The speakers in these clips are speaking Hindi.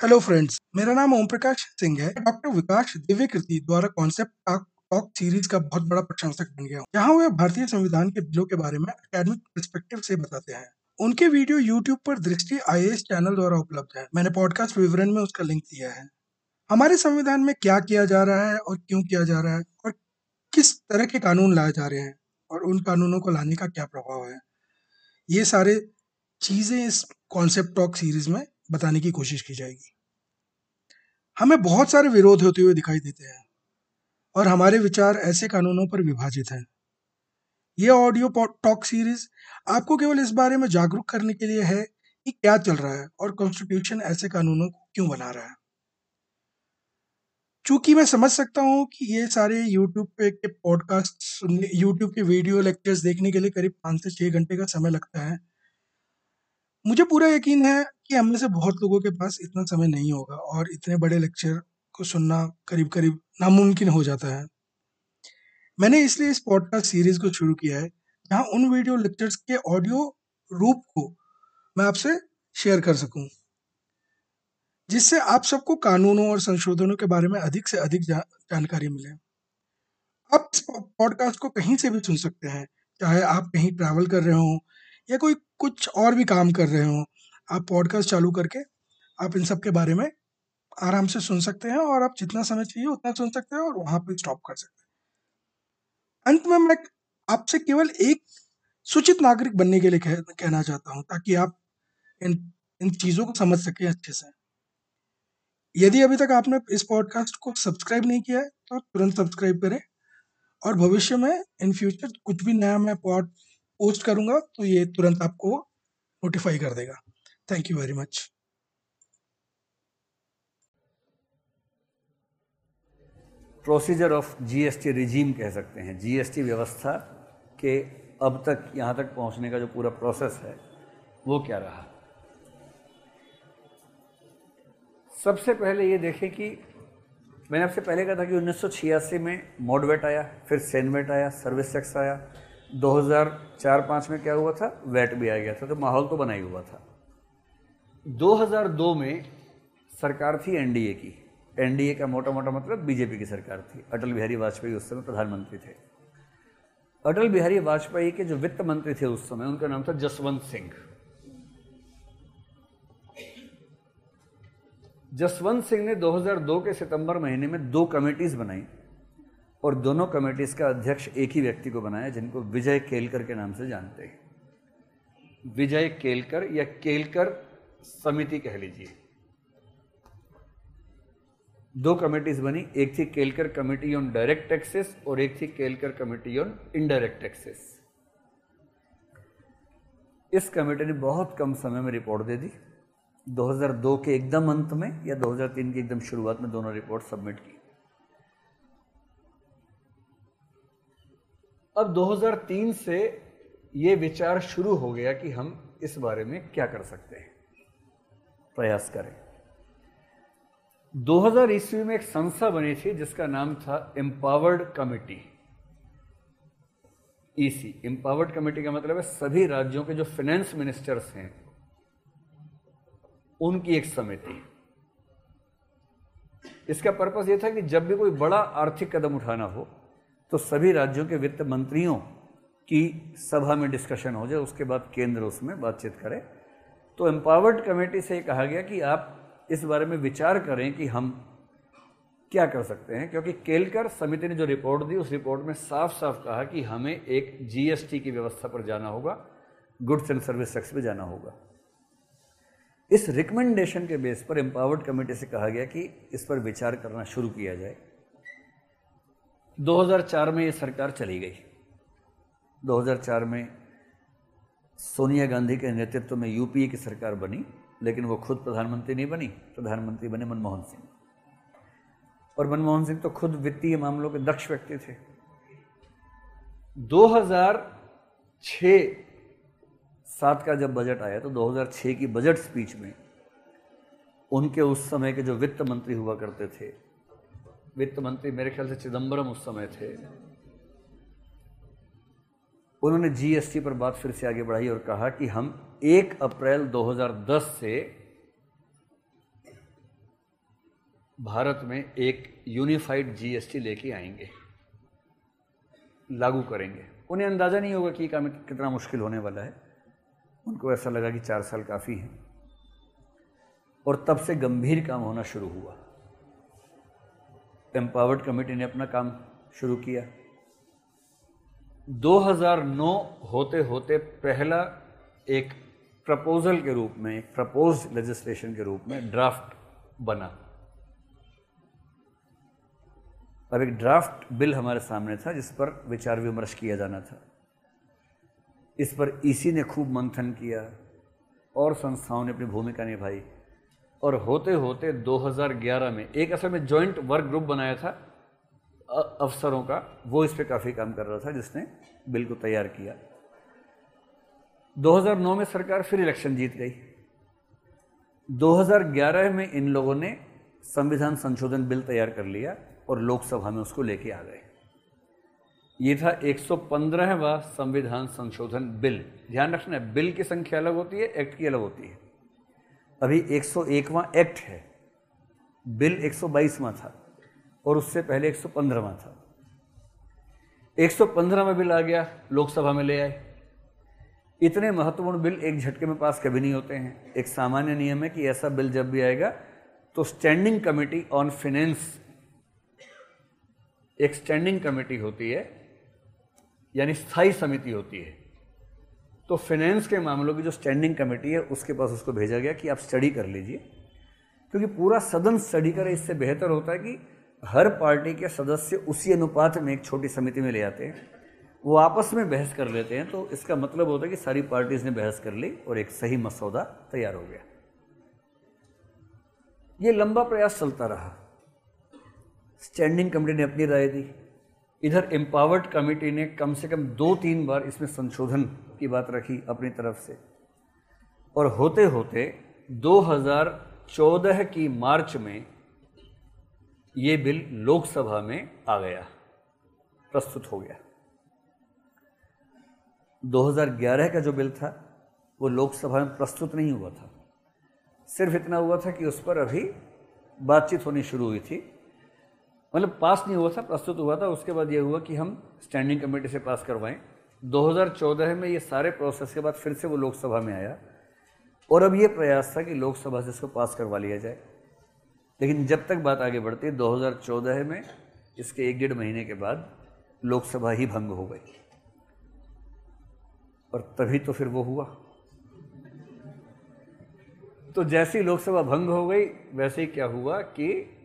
हेलो फ्रेंड्स मेरा नाम ओम प्रकाश सिंह है। डॉक्टर विकास दिव्य कृति द्वारा कॉन्सेप्ट टॉक टॉक सीरीज़ का बहुत बड़ा प्रशंसक बन गया यहाँ वे भारतीय संविधान के बिलों के बारे में एकेडमिक परस्पेक्टिव से बताते हैं। उनके वीडियो यूट्यूब पर दृष्टि आईएएस चैनल द्वारा उपलब्ध है। मैंने पॉडकास्ट विवरण में उसका लिंक दिया है। हमारे संविधान में क्या किया जा रहा है और क्यों किया जा रहा है और किस तरह के कानून लाए जा रहे हैं और उन कानूनों को लाने का क्या प्रभाव है? ये सारे चीज़ें इस कॉन्सेप्ट टॉक सीरीज़ में बताने की कोशिश की जाएगी। हमें बहुत सारे विरोध होते हुए दिखाई देते हैं और हमारे विचार ऐसे कानूनों पर विभाजित हैं। यह ऑडियो टॉक सीरीज़ आपको केवल इस बारे में जागरूक करने के लिए है कि क्या चल रहा है और कॉन्स्टिट्यूशन ऐसे कानूनों को क्यों बना रहा है। चूँकि मैं समझ सकता हूँ कि ये सारे यूट्यूब पे के पॉडकास्ट सुनने यूट्यूब के वीडियो लेक्चर्स देखने के लिए करीब पाँच से छः घंटे का समय लगता है। मुझे पूरा यकीन है कि हम में से बहुत लोगों के पास इतना समय नहीं होगा और इतने बड़े लेक्चर को सुनना करीब करीब नामुमकिन हो जाता है। मैंने इसलिए इस पॉडकास्ट सीरीज़ को शुरू किया है जहाँ उन वीडियो लेक्चर्स के ऑडियो रूप को मैं आपसे शेयर कर सकूँ जिससे आप सबको कानूनों और संशोधनों के बारे में अधिक से अधिक जा, जानकारी मिले। आप इस पॉडकास्ट को कहीं से भी सुन सकते हैं चाहे आप कहीं ट्रैवल कर रहे हो या कोई कुछ और भी काम कर रहे हो। आप पॉडकास्ट चालू करके आप इन सब के बारे में आराम से सुन सकते हैं और आप जितना समय चाहिए उतना सुन सकते हैं और वहाँ पर स्टॉप कर सकते हैं। अंत में मैं आपसे केवल एक सूचित नागरिक बनने के लिए कह, कहना चाहता हूँ ताकि आप इन इन चीज़ों को समझ सके अच्छे से। यदि अभी तक आपने इस पॉडकास्ट को सब्सक्राइब नहीं किया है तो तुरंत सब्सक्राइब करें और भविष्य में इन फ्यूचर कुछ भी नया मैं पॉड पोस्ट करूँगा तो ये तुरंत आपको नोटिफाई कर देगा। Thank you very much procedure of GST regime कह सकते हैं। जीएसटी व्यवस्था के अब तक, यहाँ तक पहुँचने का जो पूरा प्रोसेस है, वो क्या रहा? सबसे पहले ये देखें कि मैंने आपसे पहले कहा था कि उन्नीस सौ छियासी में मॉडवेट आया, फिर सेनवेट आया सर्विस टैक्स आया 2004-5 में क्या हुआ था? वेट भी आ गया था तो माहौल तो बना ही हुआ था। 2002 में सरकार थी एनडीए की। एनडीए का मोटा मोटा मतलब बीजेपी की सरकार थी। अटल बिहारी वाजपेयी उस समय प्रधानमंत्री थे। अटल बिहारी वाजपेयी के जो वित्त मंत्री थे उस समय, उनका नाम था जसवंत सिंह। जसवंत सिंह ने 2002 के सितंबर महीने में दो कमेटीज बनाई और दोनों कमेटीज का अध्यक्ष एक ही व्यक्ति को बनाया, जिनको विजय केलकर के नाम से जानते हैं। विजय केलकर या केलकर समिति कह लीजिए। दो कमेटीज बनी, एक थी Kelkar committee on direct taxes और एक थी Kelkar committee on indirect taxes. इस कमेटी ने बहुत कम समय में रिपोर्ट दे दी। 2002 के एकदम अंत में या 2003 की एकदम शुरुआत में दोनों रिपोर्ट सबमिट की। अब 2003 से ये विचार शुरू हो गया कि हम इस बारे में क्या कर सकते हैं। प्रयास करें। 2000 ईस्वी में एक संस्था बनी थी जिसका नाम था empowered committee EC empowered committee का मतलब है सभी राज्यों के जो फाइनेंस मिनिस्टर्स हैं, उनकी एक समिति। इसका पर्पस यह था कि जब भी कोई बड़ा आर्थिक कदम उठाना हो तो सभी राज्यों के वित्त मंत्रियों की सभा में डिस्कशन हो जाए, उसके बाद केंद्र उसमें बातचीत करे। तो एम्पावर्ड कमेटी से कहा गया कि आप इस बारे में विचार करें कि हम क्या कर सकते हैं, क्योंकि केलकर समिति ने जो रिपोर्ट दी, उस रिपोर्ट में साफ़ साफ़ कहा कि हमें एक जीएसटी की व्यवस्था पर जाना होगा गुड्स एंड सर्विस टैक्स पे जाना होगा। इस रिकमेंडेशन के बेस पर एम्पावर्ड कमेटी से कहा गया कि इस पर विचार करना शुरू किया जाए। 2004 में ये सरकार चली गई। 2004 में सोनिया गांधी के नेतृत्व में यूपीए की सरकार बनी, लेकिन वो खुद प्रधानमंत्री नहीं बनी, प्रधानमंत्री बने मनमोहन सिंह। और मनमोहन सिंह तो खुद वित्तीय मामलों के दक्ष व्यक्ति थे। 2006 सात का जब बजट आया तो 2006 की बजट स्पीच में उनके उस समय के जो वित्त मंत्री हुआ करते थे, वित्त मंत्री मेरे ख्याल से चिदम्बरम उस समय थे उन्होंने जीएसटी पर बात फिर से आगे बढ़ाई और कहा कि हम 1 अप्रैल 2010 से भारत में एक यूनिफाइड जीएसटी लेके आएँगे। लागू करेंगे। उन्हें अंदाज़ा नहीं होगा कि काम कितना मुश्किल होने वाला है। उनको ऐसा लगा कि चार साल काफ़ी है। और तब से गंभीर काम होना शुरू हुआ। एम्पावर्ड कमेटी ने अपना काम शुरू किया। 2009 होते होते पहला एक प्रपोजल के रूप में प्रपोज लेजिस्लेशन के रूप में ड्राफ्ट बना। अब एक ड्राफ्ट बिल हमारे सामने था, जिस पर विचार विमर्श किया जाना था। इस पर ईसी ने खूब मंथन किया, और संस्थाओं ने अपनी भूमिका निभाई। और होते होते 2011 में एक असल में जॉइंट वर्क ग्रुप बनाया था अफसरों का, वो इस पर काफ़ी काम कर रहा था जिसने बिल को तैयार किया। 2009 में सरकार फिर इलेक्शन जीत गई। 2011 में इन लोगों ने संविधान संशोधन बिल तैयार कर लिया और लोकसभा में उसको लेके आ गए। ये था 115वां संविधान संशोधन बिल। ध्यान रखना, बिल की संख्या अलग होती है, एक्ट की अलग होती है। अभी 101वां एक्ट है। बिल 122वां था। और उससे पहले 115वां था। 115वां बिल आ गया, लोकसभा में ले आए। इतने महत्वपूर्ण बिल एक झटके में पास कभी नहीं होते हैं। एक सामान्य नियम है कि ऐसा बिल जब भी आएगा तो स्टैंडिंग कमेटी ऑन फाइनेंस एक स्टैंडिंग कमेटी होती है, यानी स्थायी समिति होती है। तो फाइनेंस के मामलों की जो स्टैंडिंग कमेटी है, उसके पास उसको भेजा गया कि आप स्टडी कर लीजिए, क्योंकि पूरा सदन स्टडी करे, इससे बेहतर होता है कि हर पार्टी के सदस्य उसी अनुपात में एक छोटी समिति में ले आते हैं, वो आपस में बहस कर लेते हैं तो इसका मतलब होता है कि सारी पार्टीज़ ने बहस कर ली और एक सही मसौदा तैयार हो गया। ये लंबा प्रयास चलता रहा। स्टैंडिंग कमेटी ने अपनी राय दी। इधर एम्पावर्ड कमेटी ने कम से कम दो तीन बार इसमें संशोधन की बात रखी अपनी तरफ़ से। और होते होते 2014 की मार्च में ये बिल लोकसभा में आ गया, प्रस्तुत हो गया। 2011 का जो बिल था, वो लोकसभा में प्रस्तुत नहीं हुआ था। सिर्फ़ इतना हुआ था कि उस पर अभी बातचीत होनी शुरू हुई थी। मतलब पास नहीं हुआ था, प्रस्तुत हुआ था, उसके बाद ये हुआ कि हम स्टैंडिंग कमेटी से पास करवाएँ। 2014 में ये सारे प्रोसेस के बाद फिर से वो लोकसभा में आया। और अब ये प्रयास था कि लोकसभा से इसको पास करवा लिया जाए। लेकिन जब तक बात आगे बढ़ती है 2014 में, इसके एक डेढ़ महीने के बाद लोकसभा ही भंग हो गई। और तभी तो फिर वो हुआ। तो जैसी लोकसभा भंग हो गई, वैसे ही क्या हुआ कि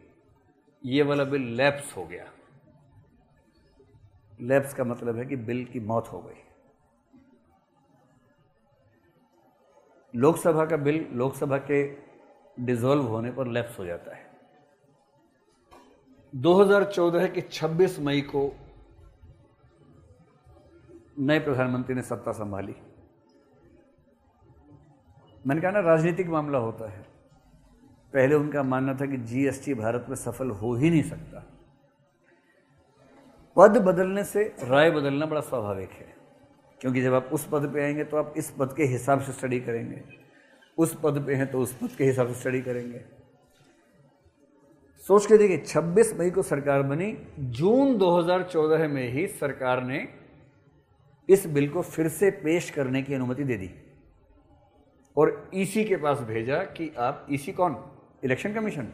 ये वाला बिल लैप्स हो गया। लैप्स का मतलब है कि बिल की मौत हो गई। लोकसभा का बिल, लोकसभा के डिसॉल्व होने पर लैप्स हो जाता है। 2014 के 26 मई को नए प्रधानमंत्री ने सत्ता संभाली। मैंने कहा ना, राजनीतिक मामला होता है। पहले उनका मानना था कि जीएसटी भारत में सफल हो ही नहीं सकता। पद बदलने से राय बदलना बड़ा स्वाभाविक है, क्योंकि जब आप उस पद पे आएँगे तो आप इस पद के हिसाब से स्टडी करेंगे। उस पद पे हैं तो उस पद के हिसाब से स्टडी करेंगे। सोच के देखिए 26 मई को सरकार बनी, जून 2014 में ही सरकार ने इस बिल को फिर से पेश करने की अनुमति दे दी। और ईसी के पास भेजा कि आप ईसी कौन? इलेक्शन कमीशन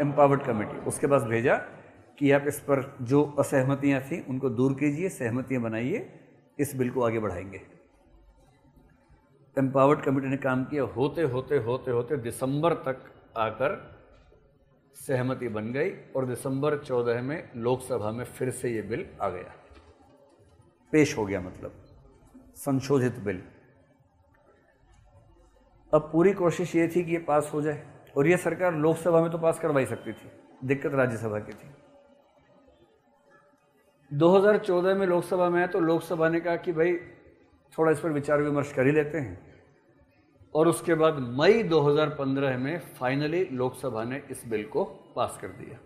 एम्पावर्ड कमेटी उसके पास भेजा कि आप इस पर जो असहमतियाँ थी, उनको दूर कीजिए, सहमतियाँ बनाइए, इस बिल को आगे बढ़ाएँगे। एम्पावर्ड कमेटी ने काम किया, होते होते होते होते दिसंबर तक आकर सहमति बन गई और दिसंबर 14 में लोकसभा में फिर से ये बिल आ गया। पेश हो गया मतलब संशोधित बिल। अब पूरी कोशिश ये थी कि ये पास हो जाए और ये सरकार लोकसभा में तो पास करवाई सकती थी, दिक्कत राज्यसभा की थी। 2014 में लोकसभा में आया तो लोकसभा ने कहा कि भाई थोड़ा इस पर विचार विमर्श कर ही लेते हैं। और उसके बाद मई 2015 में फाइनली लोकसभा ने इस बिल को पास कर दिया।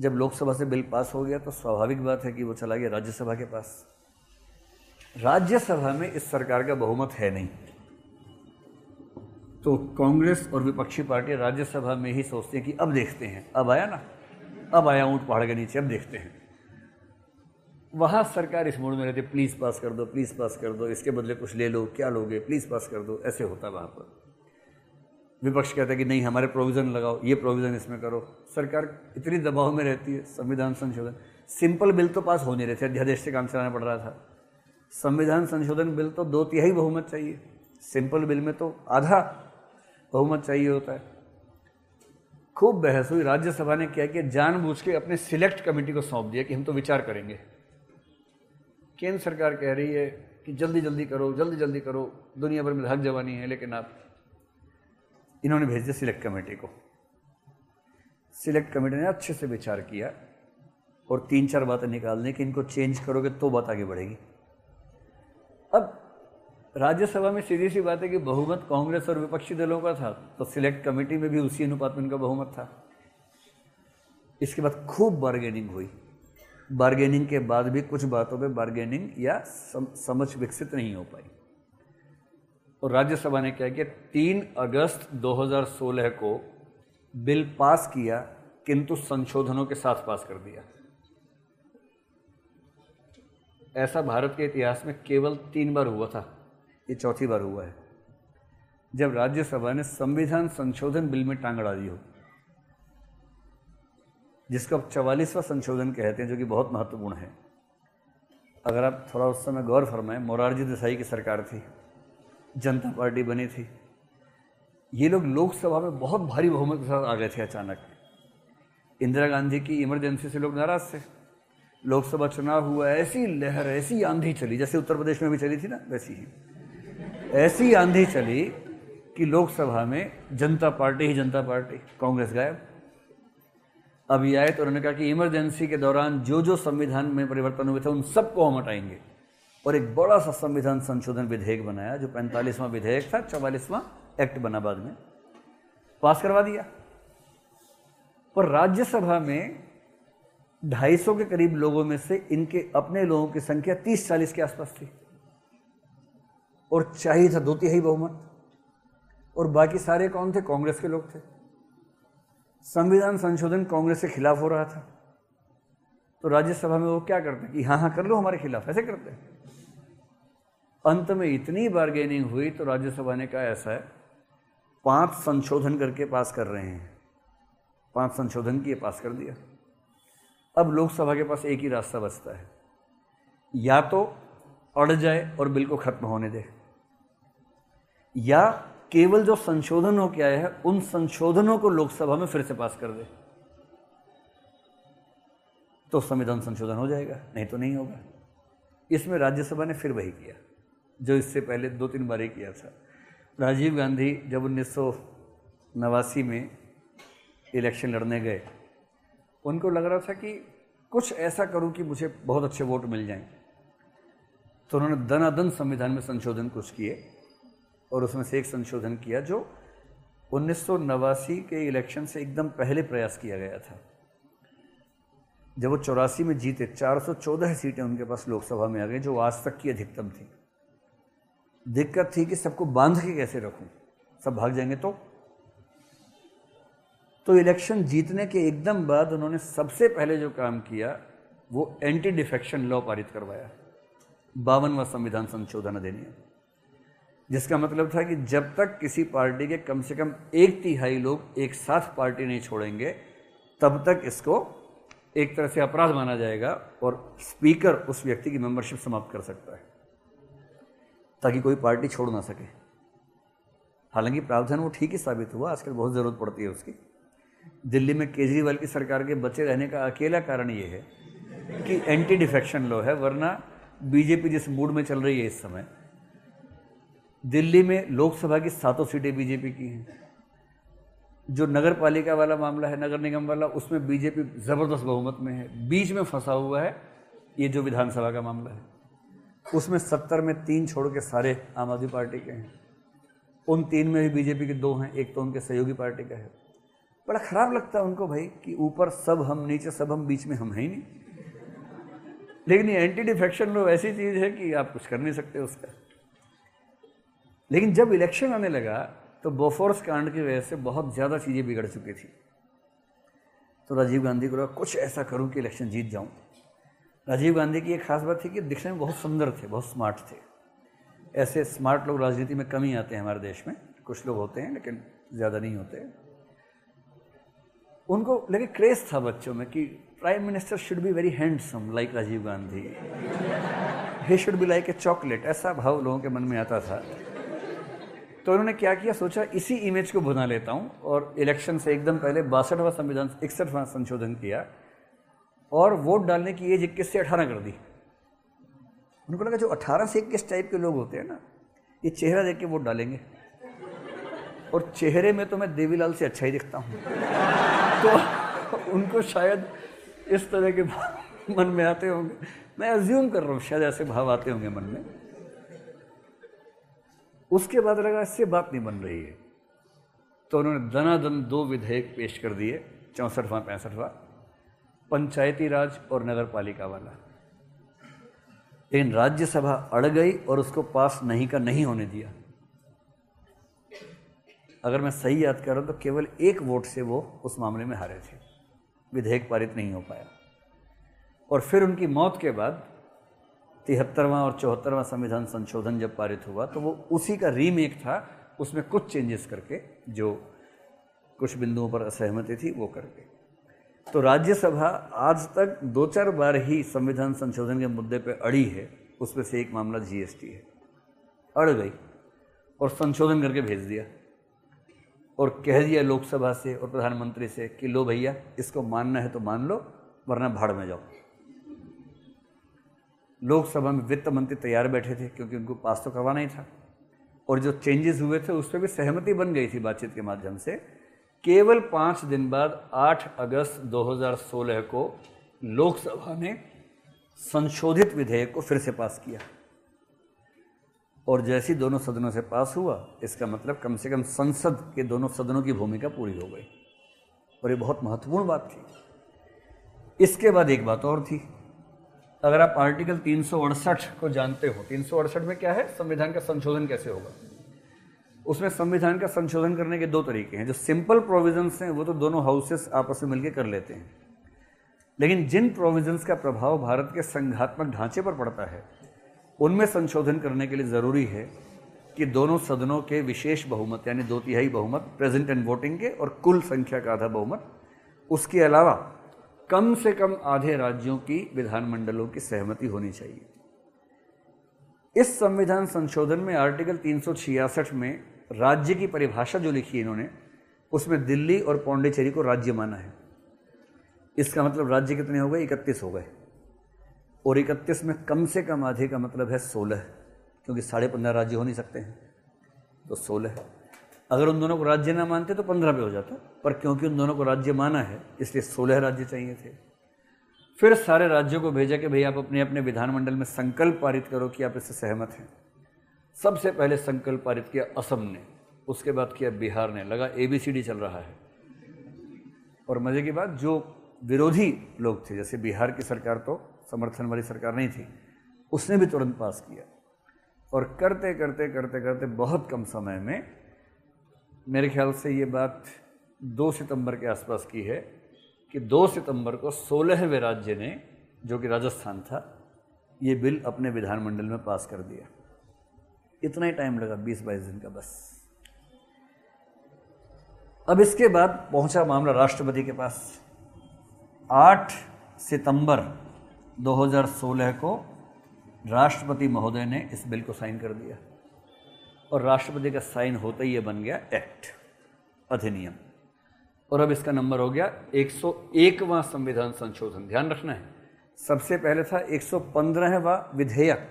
जब लोकसभा से बिल पास हो गया तो स्वाभाविक बात है कि वो चला गया राज्यसभा के पास। राज्यसभा में इस सरकार का बहुमत है नहीं। तो कांग्रेस और विपक्षी पार्टी राज्यसभा में ही सोचते हैं कि अब देखते हैं। अब आया ना? अब आया ऊँट पहाड़ के नीचे, अब देखते हैं। वहाँ सरकार इस मोड में रहती है प्लीज़ पास कर दो प्लीज़ पास कर दो, इसके बदले कुछ ले लो, क्या लोगे? प्लीज़ पास कर दो। ऐसे होता है वहाँ पर। विपक्ष कहता है कि नहीं, हमारे प्रोविज़न लगाओ, ये प्रोविज़न इसमें करो। सरकार इतनी दबाव में रहती है, संविधान संशोधन। सिंपल बिल तो पास हो नहीं रहे थे, अध्यादेश से काम चलाना पड़ रहा था। संविधान संशोधन बिल तो दो तिहाई बहुमत चाहिए। सिंपल बिल में तो आधा बहुमत चाहिए होता है। खूब बहस हुई। राज्यसभा ने क्या किया? जानबूझ के अपने सिलेक्ट कमेटी को सौंप दिया कि हम तो विचार करेंगे। केंद्र सरकार कह रही है कि जल्दी जल्दी करो, जल्दी जल्दी करो। दुनिया भर में हक जवानी है, लेकिन आप इन्होंने भेज दिया सिलेक्ट कमेटी को। सिलेक्ट कमेटी ने अच्छे से विचार किया और तीन चार बातें निकाल निकालने कि इनको चेंज करोगे तो बात आगे बढ़ेगी। अब राज्यसभा में सीधी सी बात है कि बहुमत कांग्रेस और विपक्षी दलों का था तो सिलेक्ट कमेटी में भी उसी अनुपात में इनका बहुमत था। इसके बाद खूब बार्गेनिंग हुई। बार्गेनिंग के बाद भी कुछ बातों पे बार्गेनिंग या सम, समझ विकसित नहीं हो पाई। और राज्यसभा ने क्या किया? तीन अगस्त 2016 को बिल पास किया किंतु संशोधनों के साथ पास कर दिया। ऐसा भारत के इतिहास में केवल तीन बार हुआ था। ये चौथी बार हुआ है। जब राज्यसभा ने संविधान संशोधन बिल में टांग अड़ा दी हो जिसको अब चवालीसवां संशोधन कहते हैं, जो कि बहुत महत्वपूर्ण है। अगर आप थोड़ा उस समय गौर फरमाएँ, मोरारजी देसाई की सरकार थी, जनता पार्टी बनी थी। ये लोग लोकसभा में बहुत भारी बहुमत के साथ आ गए थे अचानक। इंदिरा गांधी की इमरजेंसी से लोग नाराज़ थे। लोकसभा चुनाव हुआ, ऐसी लहर, ऐसी आंधी चली, जैसे उत्तर प्रदेश में भी चली थी ना, वैसी ही। ऐसी आंधी चली कि लोकसभा में जनता पार्टी ही जनता पार्टी, कांग्रेस गायब। अभी आए तो उन्होंने कहा कि इमरजेंसी के दौरान जो जो संविधान में परिवर्तन हुए थे, उन सबको हम हटाएँगे। और एक बड़ा सा संविधान संशोधन विधेयक बनाया, जो पैंतालीसवां विधेयक था, चवालीसवां एक्ट बना बाद में। पास करवा दिया। पर राज्यसभा में 250 के करीब लोगों में से इनके अपने लोगों की संख्या 30-40 के आसपास थी। और चाहिए था दो तिहाई बहुमत। और बाकी सारे कौन थे? कांग्रेस के लोग थे। संविधान संशोधन कांग्रेस के खिलाफ हो रहा था। तो राज्यसभा में वो क्या करते कि हाँ हाँ कर लो हमारे खिलाफ, ऐसे करते अंत में इतनी बार्गेनिंग हुई तो राज्यसभा ने कहा, ऐसा है, पाँच संशोधन करके पास कर रहे हैं। पाँच संशोधन किए, पास कर दिया। अब लोकसभा के पास एक ही रास्ता बचता है। या तो अड़ जाए और बिल को खत्म होने दे। या केवल जो संशोधन हो के आए हैं, उन संशोधनों को लोकसभा में फिर से पास कर दे। तो संविधान संशोधन हो जाएगा, नहीं तो नहीं होगा। इसमें राज्यसभा ने फिर वही किया, जो इससे पहले दो तीन बार ही किया था। राजीव गांधी जब उन्नीस नवासी में इलेक्शन लड़ने गए, उनको लग रहा था कि कुछ ऐसा करूँ कि मुझे बहुत अच्छे वोट मिल जाएँ। तो उन्होंने दनादन संविधान में संशोधन कुछ किए और उसमें से एक संशोधन किया जो उन्नीस सौ नवासी के इलेक्शन से एकदम पहले प्रयास किया गया था। जब वो चौरासी में जीते 414 सीटें उनके पास लोकसभा में आ गई, जो आज तक की अधिकतम थी। दिक्कत थी कि सबको बाँध के कैसे रखूँ? सब भाग जाएँगे तो? तो इलेक्शन जीतने के एकदम बाद उन्होंने सबसे पहले जो काम किया, वो एंटी डिफेक्शन लॉ पारित करवाया। बावनवा संविधान संशोधन अधिनियम। जिसका मतलब था कि जब तक किसी पार्टी के कम से कम एक तिहाई लोग एक साथ पार्टी नहीं छोड़ेंगे, तब तक इसको एक तरह से अपराध माना जाएगा और स्पीकर उस व्यक्ति की मेंबरशिप समाप्त कर सकता है, ताकि कोई पार्टी छोड़ ना सके। हालाँकि प्रावधान वो ठीक ही साबित हुआ, आजकल बहुत ज़रूरत पड़ती है उसकी। दिल्ली में केजरीवाल की सरकार के बचे रहने का अकेला कारण ये है कि एंटी डिफेक्शन लॉ है, वरना बीजेपी जिस मूड में चल रही है इस समय दिल्ली में लोकसभा की सातों सीटें बीजेपी की हैं। जो नगर पालिका वाला मामला है, नगर निगम वाला, उसमें बीजेपी ज़बरदस्त बहुमत में है। बीच में फंसा हुआ है, ये जो विधानसभा का मामला है। उसमें सत्तर में तीन छोड़ के सारे आम आदमी पार्टी के हैं। उन तीन में भी बीजेपी के दो हैं, एक तो उनके सहयोगी पार्टी का है। बड़ा खराब लगता है उनको भाई, कि ऊपर सब हम, नीचे सब हम, बीच में हम हैं ही नहीं। लेकिन ये एंटी डिफेक्शन लो ऐसी चीज़ है कि आप कुछ कर नहीं सकते उसका। लेकिन जब इलेक्शन आने लगा तो बोफोर्स कांड की वजह से बहुत ज़्यादा चीज़ें बिगड़ चुकी थी। तो राजीव गांधी को लगा, कुछ ऐसा करूँ कि इलेक्शन जीत जाऊँ। राजीव गांधी की एक खास बात थी कि दिखने में बहुत सुंदर थे, बहुत स्मार्ट थे। ऐसे स्मार्ट लोग राजनीति में कम ही आते हैं हमारे देश में। कुछ लोग होते हैं, लेकिन ज़्यादा नहीं होते। उनको लेकिन क्रेज था बच्चों में कि prime minister should be very handsome like Rajiv Gandhi. He should be like a chocolate ऐसा भाव लोगों के मन में आता था। तो उन्होंने क्या किया? सोचा इसी इमेज को बना लेता हूँ और इलेक्शन से एकदम पहले बासठवां संविधान, इकसठवां संशोधन किया और वोट डालने की एज इक्कीस से अठारह कर दी। उनको लगा जो अठारह से इक्कीस टाइप के लोग होते हैं ना, ये चेहरा देख के वोट डालेंगे। और चेहरे में तो मैं देवीलाल से अच्छा ही दिखता हूँ। तो उनको शायद इस तरह के मन में आते होंगे। मैं अज्यूम कर रहा हूँ, शायद ऐसे भाव आते होंगे मन में। उसके बाद लगा, इससे बात नहीं बन रही है। तो उन्होंने दनादन दो विधेयक पेश कर दिए, चौंसठवां, पैंसठवां, पंचायती राज और नगर पालिका वाला। लेकिन राज्यसभा अड़ गई और उसको पास नहीं का नहीं होने दिया। अगर मैं सही याद कर रहा हूँ तो केवल एक वोट से वो उस मामले में हारे थे। विधेयक पारित नहीं हो पाया। और फिर उनकी मौत के बाद तिहत्तरवां और चौहत्तरवां संविधान संशोधन जब पारित हुआ तो वो उसी का रीमेक था, उसमें कुछ चेंजेस करके, जो कुछ बिंदुओं पर असहमति थी, वो करके। तो राज्यसभा आज तक दो चार बार ही संविधान संशोधन के मुद्दे पे अड़ी है, उसमें से एक मामला जीएसटी है। अड़ गई, और संशोधन करके भेज दिया। और कह दिया लोकसभा से और प्रधानमंत्री से कि, लो भैया, इसको मानना है तो मान लो, वरना भाड़ में जाओ। लोकसभा में वित्त मंत्री तैयार बैठे थे क्योंकि उनको पास तो करवाना ही था। और जो चेंजेस हुए थे, उस पर भी सहमति बन गई थी बातचीत के माध्यम से। केवल पाँच दिन बाद 8 अगस्त 2016 को लोकसभा ने संशोधित विधेयक को फिर से पास किया। और जैसी दोनों सदनों से पास हुआ, इसका मतलब कम से कम संसद के दोनों सदनों की भूमिका पूरी हो गई। और ये बहुत महत्वपूर्ण बात थी। इसके बाद एक बात और थी। अगर आप आर्टिकल तीन सौ अड़सठ को जानते हो, तीन सौ अड़सठ में क्या है? संविधान का संशोधन कैसे होगा? उसमें संविधान का संशोधन करने के दो तरीके हैं। जो सिंपल प्रोविजंस हैं, वो तो दोनों हाउसेस आपस में मिलकर कर लेते हैं। लेकिन जिन प्रोविजंस का प्रभाव भारत के संघात्मक ढांचे पर पड़ता है, उनमें संशोधन करने के लिए ज़रूरी है कि दोनों सदनों के विशेष बहुमत, यानी दो तिहाई बहुमत प्रेजेंट एंड वोटिंग के और कुल संख्या का आधा बहुमत, उसके अलावा कम से कम आधे राज्यों की विधानमंडलों की सहमति होनी चाहिए। इस संविधान संशोधन में आर्टिकल तीन सौ छियासठ में राज्य की परिभाषा जो लिखी है इन्होंने, उसमें दिल्ली और पौंडीचेरी को राज्य माना है। इसका मतलब राज्य कितने हो गए? इकतीस हो गए। और इकतीस में कम से कम आधे का मतलब है सोलह, क्योंकि साढ़े पंद्रह राज्य हो नहीं सकते हैं। तो सोलह। अगर उन दोनों को राज्य ना मानते तो पंद्रह पे हो जाता। पर क्योंकि उन दोनों को राज्य माना है, इसलिए सोलह राज्य चाहिए थे। फिर सारे राज्यों को भेजा कि भाई आप अपने अपने विधानमंडल में संकल्प पारित करो कि आप इससे सहमत हैं। सबसे पहले संकल्प पारित किया असम ने, उसके बाद किया बिहार ने। लगा ए बी सी डी चल रहा है। और मज़े की बात, जो विरोधी लोग थे, जैसे बिहार की सरकार तो समर्थन वाली सरकार नहीं थी, उसने भी तुरंत पास किया। और करते करते करते करते बहुत कम समय में मेरे ख्याल से ये बात दो सितंबर के आसपास की है कि दो सितंबर को सोलहवें राज्य ने, जो कि राजस्थान था, ये बिल अपने विधानमंडल में पास कर दिया। इतना ही टाइम लगा बीस बाईस दिन का बस। अब इसके बाद पहुँचा मामला राष्ट्रपति के पास। 8 सितंबर 2016 को राष्ट्रपति महोदय ने इस बिल को साइन कर दिया। और राष्ट्रपति का साइन होता ही ये बन गया एक्ट, अधिनियम। और अब इसका नंबर हो गया 101वां संविधान संशोधन। ध्यान रखना है, सबसे पहले था 115वां विधेयक।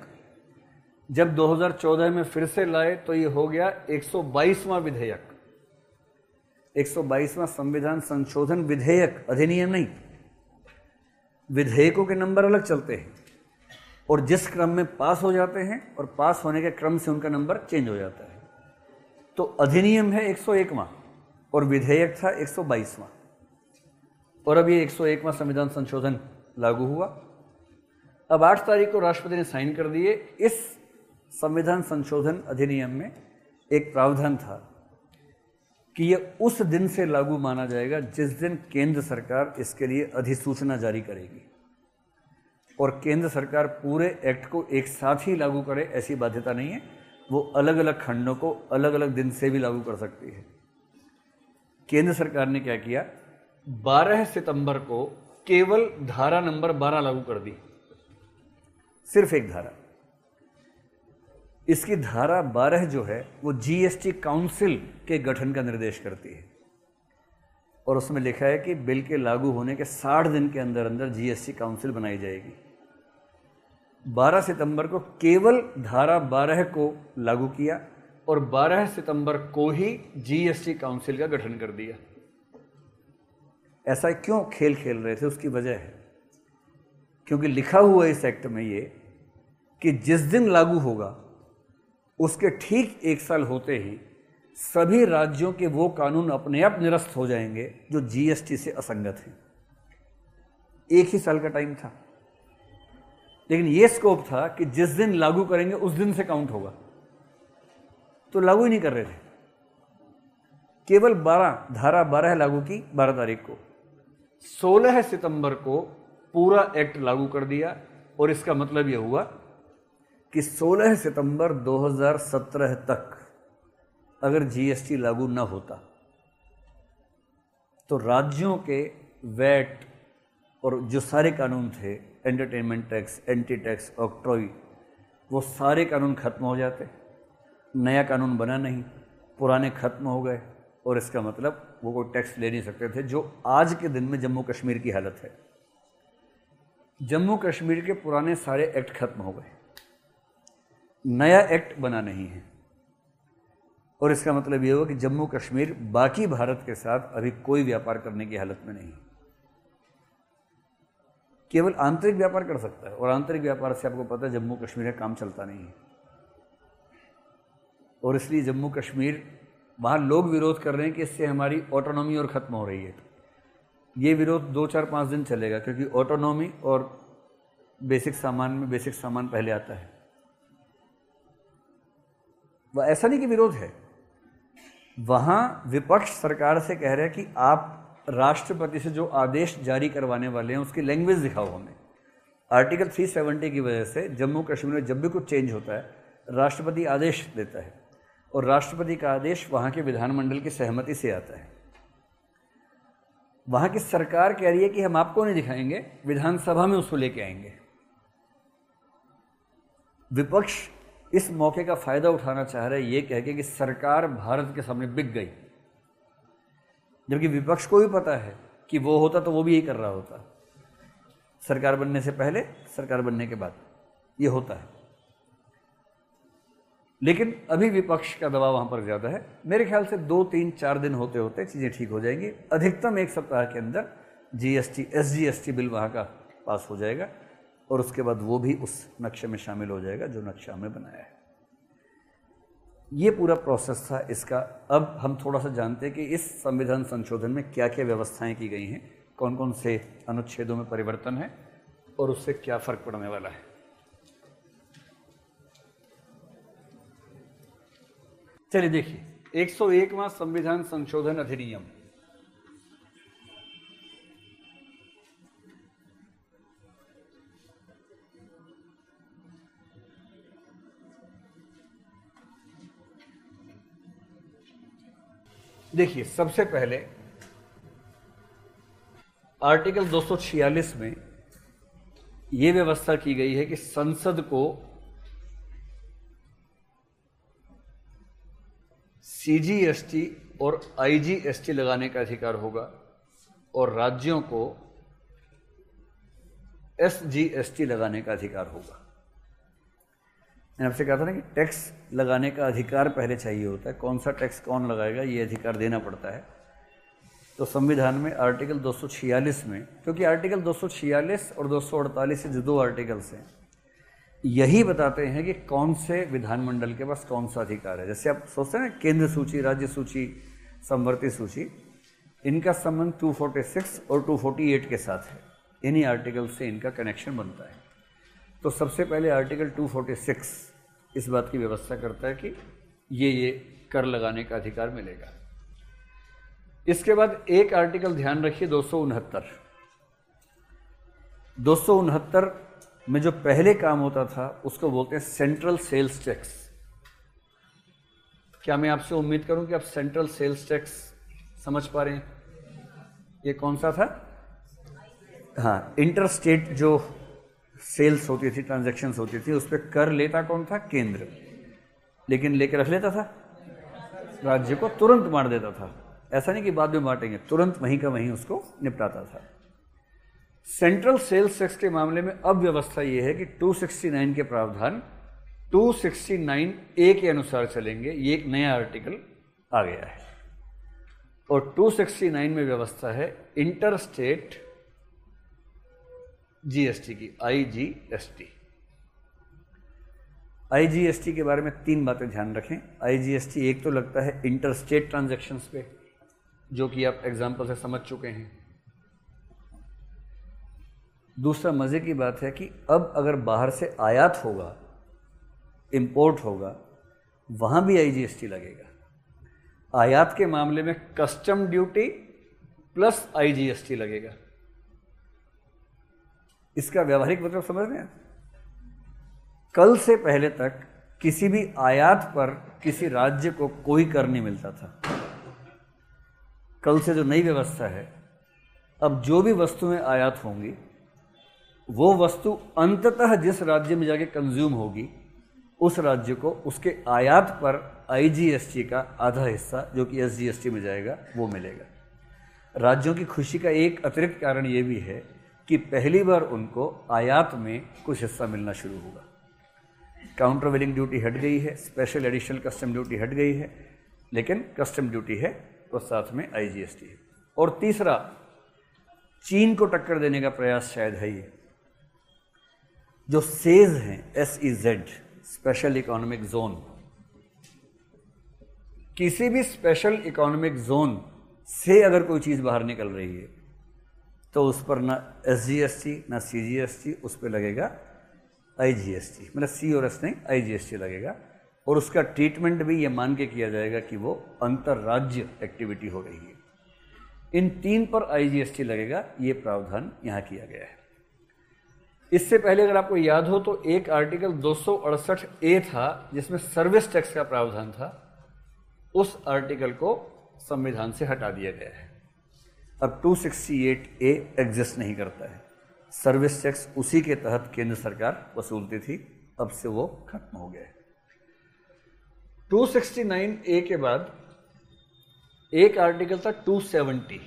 जब 2014 में फिर से लाए तो ये हो गया 122वां विधेयक। 122वां संविधान संशोधन विधेयक, अधिनियम नहीं, विधेयकों के नंबर अलग चलते हैं। और जिस क्रम में पास हो जाते हैं और पास होने के क्रम से उनका नंबर चेंज हो जाता है। तो अधिनियम है 101वां और विधेयक था 122वां और अब ये 101वां संविधान संशोधन लागू हुआ। अब 8 तारीख को राष्ट्रपति ने साइन कर दिए। इस संविधान संशोधन अधिनियम में एक प्रावधान था कि यह उस दिन से लागू माना जाएगा जिस दिन केंद्र सरकार इसके लिए अधिसूचना जारी करेगी। और केंद्र सरकार पूरे एक्ट को एक साथ ही लागू करे, ऐसी बाध्यता नहीं है। वो अलग अलग खंडों को अलग अलग दिन से भी लागू कर सकती है। केंद्र सरकार ने क्या किया? 12 सितंबर को केवल धारा नंबर 12 लागू कर दी। सिर्फ़ एक धारा। इसकी धारा 12 जो है, वो जीएसटी काउंसिल के गठन का निर्देश करती है। और उसमें लिखा है कि बिल के लागू होने के 60 दिन के अंदर अंदर जीएसटी काउंसिल बनाई जाएगी। 12 सितंबर को केवल धारा 12 को लागू किया और 12 सितंबर को ही जीएसटी काउंसिल का गठन कर दिया। ऐसा क्यों खेल खेल रहे थे? उसकी वजह है। क्योंकि लिखा हुआ इस एक्ट में ये कि जिस दिन लागू होगा, उसके ठीक एक साल होते ही सभी राज्यों के वो कानून अपने आप निरस्त हो जाएँगे जो जीएसटी से असंगत हैं। एक ही साल का टाइम था। लेकिन यह स्कोप था कि जिस दिन लागू करेंगे, उस दिन से काउंट होगा। तो लागू ही नहीं कर रहे थे। केवल 12 धारा 12 लागू की 12 तारीख को। 16 सितंबर को पूरा एक्ट लागू कर दिया, और इसका मतलब यह हुआ कि 16 सितंबर 2017 तक अगर जीएसटी लागू न होता तो राज्यों के वैट और जो सारे कानून थे entertainment tax entry tax octroi वो सारे कानून खत्म हो जाते। नया कानून बना नहीं, पुराने खत्म हो गए, और इसका मतलब वो कोई टैक्स ले नहीं सकते थे, जो आज के दिन में जम्मू कश्मीर की हालत है। जम्मू कश्मीर के पुराने सारे एक्ट खत्म हो गए। नया एक्ट बना नहीं है। और इसका मतलब ये हुआ कि जम्मू कश्मीर बाकी भारत के साथ अभी कोई व्यापार करने की हालत में नहीं। केवल आंतरिक व्यापार कर सकता है, और आंतरिक व्यापार से आपको पता है, जम्मू कश्मीर का काम चलता नहीं है। और इसलिए जम्मू कश्मीर, वहाँ लोग विरोध कर रहे हैं कि इससे हमारी ऑटोनॉमी और ख़त्म हो रही है। ये विरोध दो चार पाँच दिन चलेगा, क्योंकि ऑटोनॉमी और बेसिक सामान में बेसिक सामान पहले आता है। वह ऐसा नहीं कि विरोध है। वहाँ विपक्ष सरकार से कह रहे हैं कि आप राष्ट्रपति से जो आदेश जारी करवाने वाले हैं, उसकी लैंग्वेज दिखाओ हमें। आर्टिकल 370 की वजह से जम्मू कश्मीर में जब भी कुछ चेंज होता है, राष्ट्रपति आदेश देता है और राष्ट्रपति का आदेश वहाँ के विधानमंडल की सहमति से आता है। वहाँ की सरकार कह रही है कि हम आपको नहीं दिखाएँगे, विधानसभा में उसको लेके आएँगे। विपक्ष इस मौके का फ़ायदा उठाना चाह रहे ये कह के कि सरकार भारत के सामने बिक गई। जबकि विपक्ष को भी पता है कि वो होता तो वो भी यही कर रहा होता। सरकार बनने से पहले, सरकार बनने के बाद ये होता है। लेकिन अभी विपक्ष का दबाव वहाँ पर ज़्यादा है। मेरे ख्याल से दो, तीन, चार दिन होते होते चीज़ें ठीक हो जाएँगी। अधिकतम एक सप्ताह के अंदर जीएसटी एसजीएसटी बिल वहाँ का पास हो जाएगा और उसके बाद वो भी उस नक्शे में शामिल हो जाएगा जो नक्शा हमें बनाया है। ये पूरा प्रोसेस था इसका। अब हम थोड़ा सा जानते हैं कि इस संविधान संशोधन में क्या क्या व्यवस्थाएँ की गई हैं कौन कौन से अनुच्छेदों में परिवर्तन है और उससे क्या फ़र्क पड़ने वाला है। चलिए देखिए 101वां संविधान संशोधन अधिनियम। देखिए, सबसे पहले आर्टिकल 246 में यह व्यवस्था की गई है कि संसद को सीजीएसटी और आईजीएसटी लगाने का अधिकार होगा और राज्यों को एसजीएसटी लगाने का अधिकार होगा। मैंने आपसे कहा था ना कि टैक्स लगाने का अधिकार पहले चाहिए होता है। कौन सा टैक्स कौन लगाएगा, ये अधिकार देना पड़ता है। तो संविधान में आर्टिकल 246 में, क्योंकि आर्टिकल 246 और 248 जो दो आर्टिकल्स हैं, यही बताते हैं कि कौन से विधानमंडल के पास कौन सा अधिकार है। जैसे आप सोचते हैं केंद्र सूची, राज्य सूची, संवर्ती सूची, इनका संबंध 246 और 248 के साथ है। इन्हीं आर्टिकल से इनका कनेक्शन बनता है। तो सबसे पहले आर्टिकल 246 इस बात की व्यवस्था करता है कि ये ये कर लगाने का अधिकार मिलेगा। इसके बाद एक आर्टिकल ध्यान रखिए, दो सौ उनहत्तर। दो सौ उनहत्तर में जो पहले काम होता था, उसको बोलते हैं सेंट्रल सेल्स टैक्स क्या मैं आपसे उम्मीद करूँ कि आप सेंट्रल सेल्स टैक्स समझ पा रहे हैं? ये कौन सा था? हाँ इंटर स्टेट जो सेल्स होती थी, ट्रांजैक्शंस होती थी, उस पर कर लेता कौन था? केंद्र। लेकिन लेके रख लेता था? राज्य को तुरंत मार देता था। ऐसा नहीं कि बाद में बांटेंगे, तुरंत वहीं का वहीं उसको निपटाता था। सेंट्रल सेल्स टैक्स के मामले में अब व्यवस्था यह है कि 269 के प्रावधान 269 ए के अनुसार चलेंगे। ये एक नया आर्टिकल आ गया है। और 269 में व्यवस्था है इंटर स्टेट जीएसटी की आईजीएसटी आईजीएसटी के बारे में तीन बातें ध्यान रखें। आईजीएसटी एक तो लगता है इंटर स्टेट ट्रांजेक्शन्स पे, जो कि आप एग्ज़ाम्पल से समझ चुके हैं। दूसरा मज़े की बात है कि अब अगर बाहर से आयात होगा इंपोर्ट होगा, वहाँ भी आईजीएसटी लगेगा। आयात के मामले में कस्टम ड्यूटी प्लस आईजीएसटी लगेगा। इसका व्यवहारिक मतलब समझ रहे हैं? कल से पहले तक किसी भी आयात पर किसी राज्य को कोई कर नहीं मिलता था। कल से जो नई व्यवस्था है, अब जो भी वस्तुएँ आयात होंगी, वो वस्तु अंततः जिस राज्य में जाके कंज्यूम होगी, उस राज्य को उसके आयात पर आईजीएसटी का आधा हिस्सा, जो कि एसजीएसटी में जाएगा, वो मिलेगा। राज्यों की खुशी का एक अतिरिक्त कारण ये भी है कि पहली बार उनको आयात में कुछ हिस्सा मिलना शुरू होगा काउंटर वेलिंग ड्यूटी हट गई है स्पेशल एडिशनल कस्टम ड्यूटी हट गई है, लेकिन कस्टम ड्यूटी है और साथ में आईजीएसटी है। और तीसरा, चीन को टक्कर देने का प्रयास शायद है ये। जो सेज हैं S E Z special economic zone किसी भी स्पेशल इकोनॉमिक जोन से अगर कोई चीज़ बाहर निकल रही है तो उस पर ना एस जी एस टी ना सी जी एस टी उस पर लगेगा आई जी एस टी मतलब सी और एस नहीं आई जी एस टी लगेगा। और उसका ट्रीटमेंट भी ये मान के किया जाएगा कि वो अंतर्राज्य एक्टिविटी हो रही है। इन तीन पर आई जी एस टी लगेगा, ये प्रावधान यहाँ किया गया है। इससे पहले अगर आपको याद हो तो एक आर्टिकल दो सौ अड़सठ ए था, जिसमें सर्विस टैक्स का प्रावधान था, उस आर्टिकल को संविधान से हटा दिया गया है। अब 268 ए एग्जिस्ट नहीं करता है। सर्विस टैक्स उसी के तहत केंद्र सरकार वसूलती थी, अब से वो खत्म हो गया है। 269 ए के बाद एक आर्टिकल था 270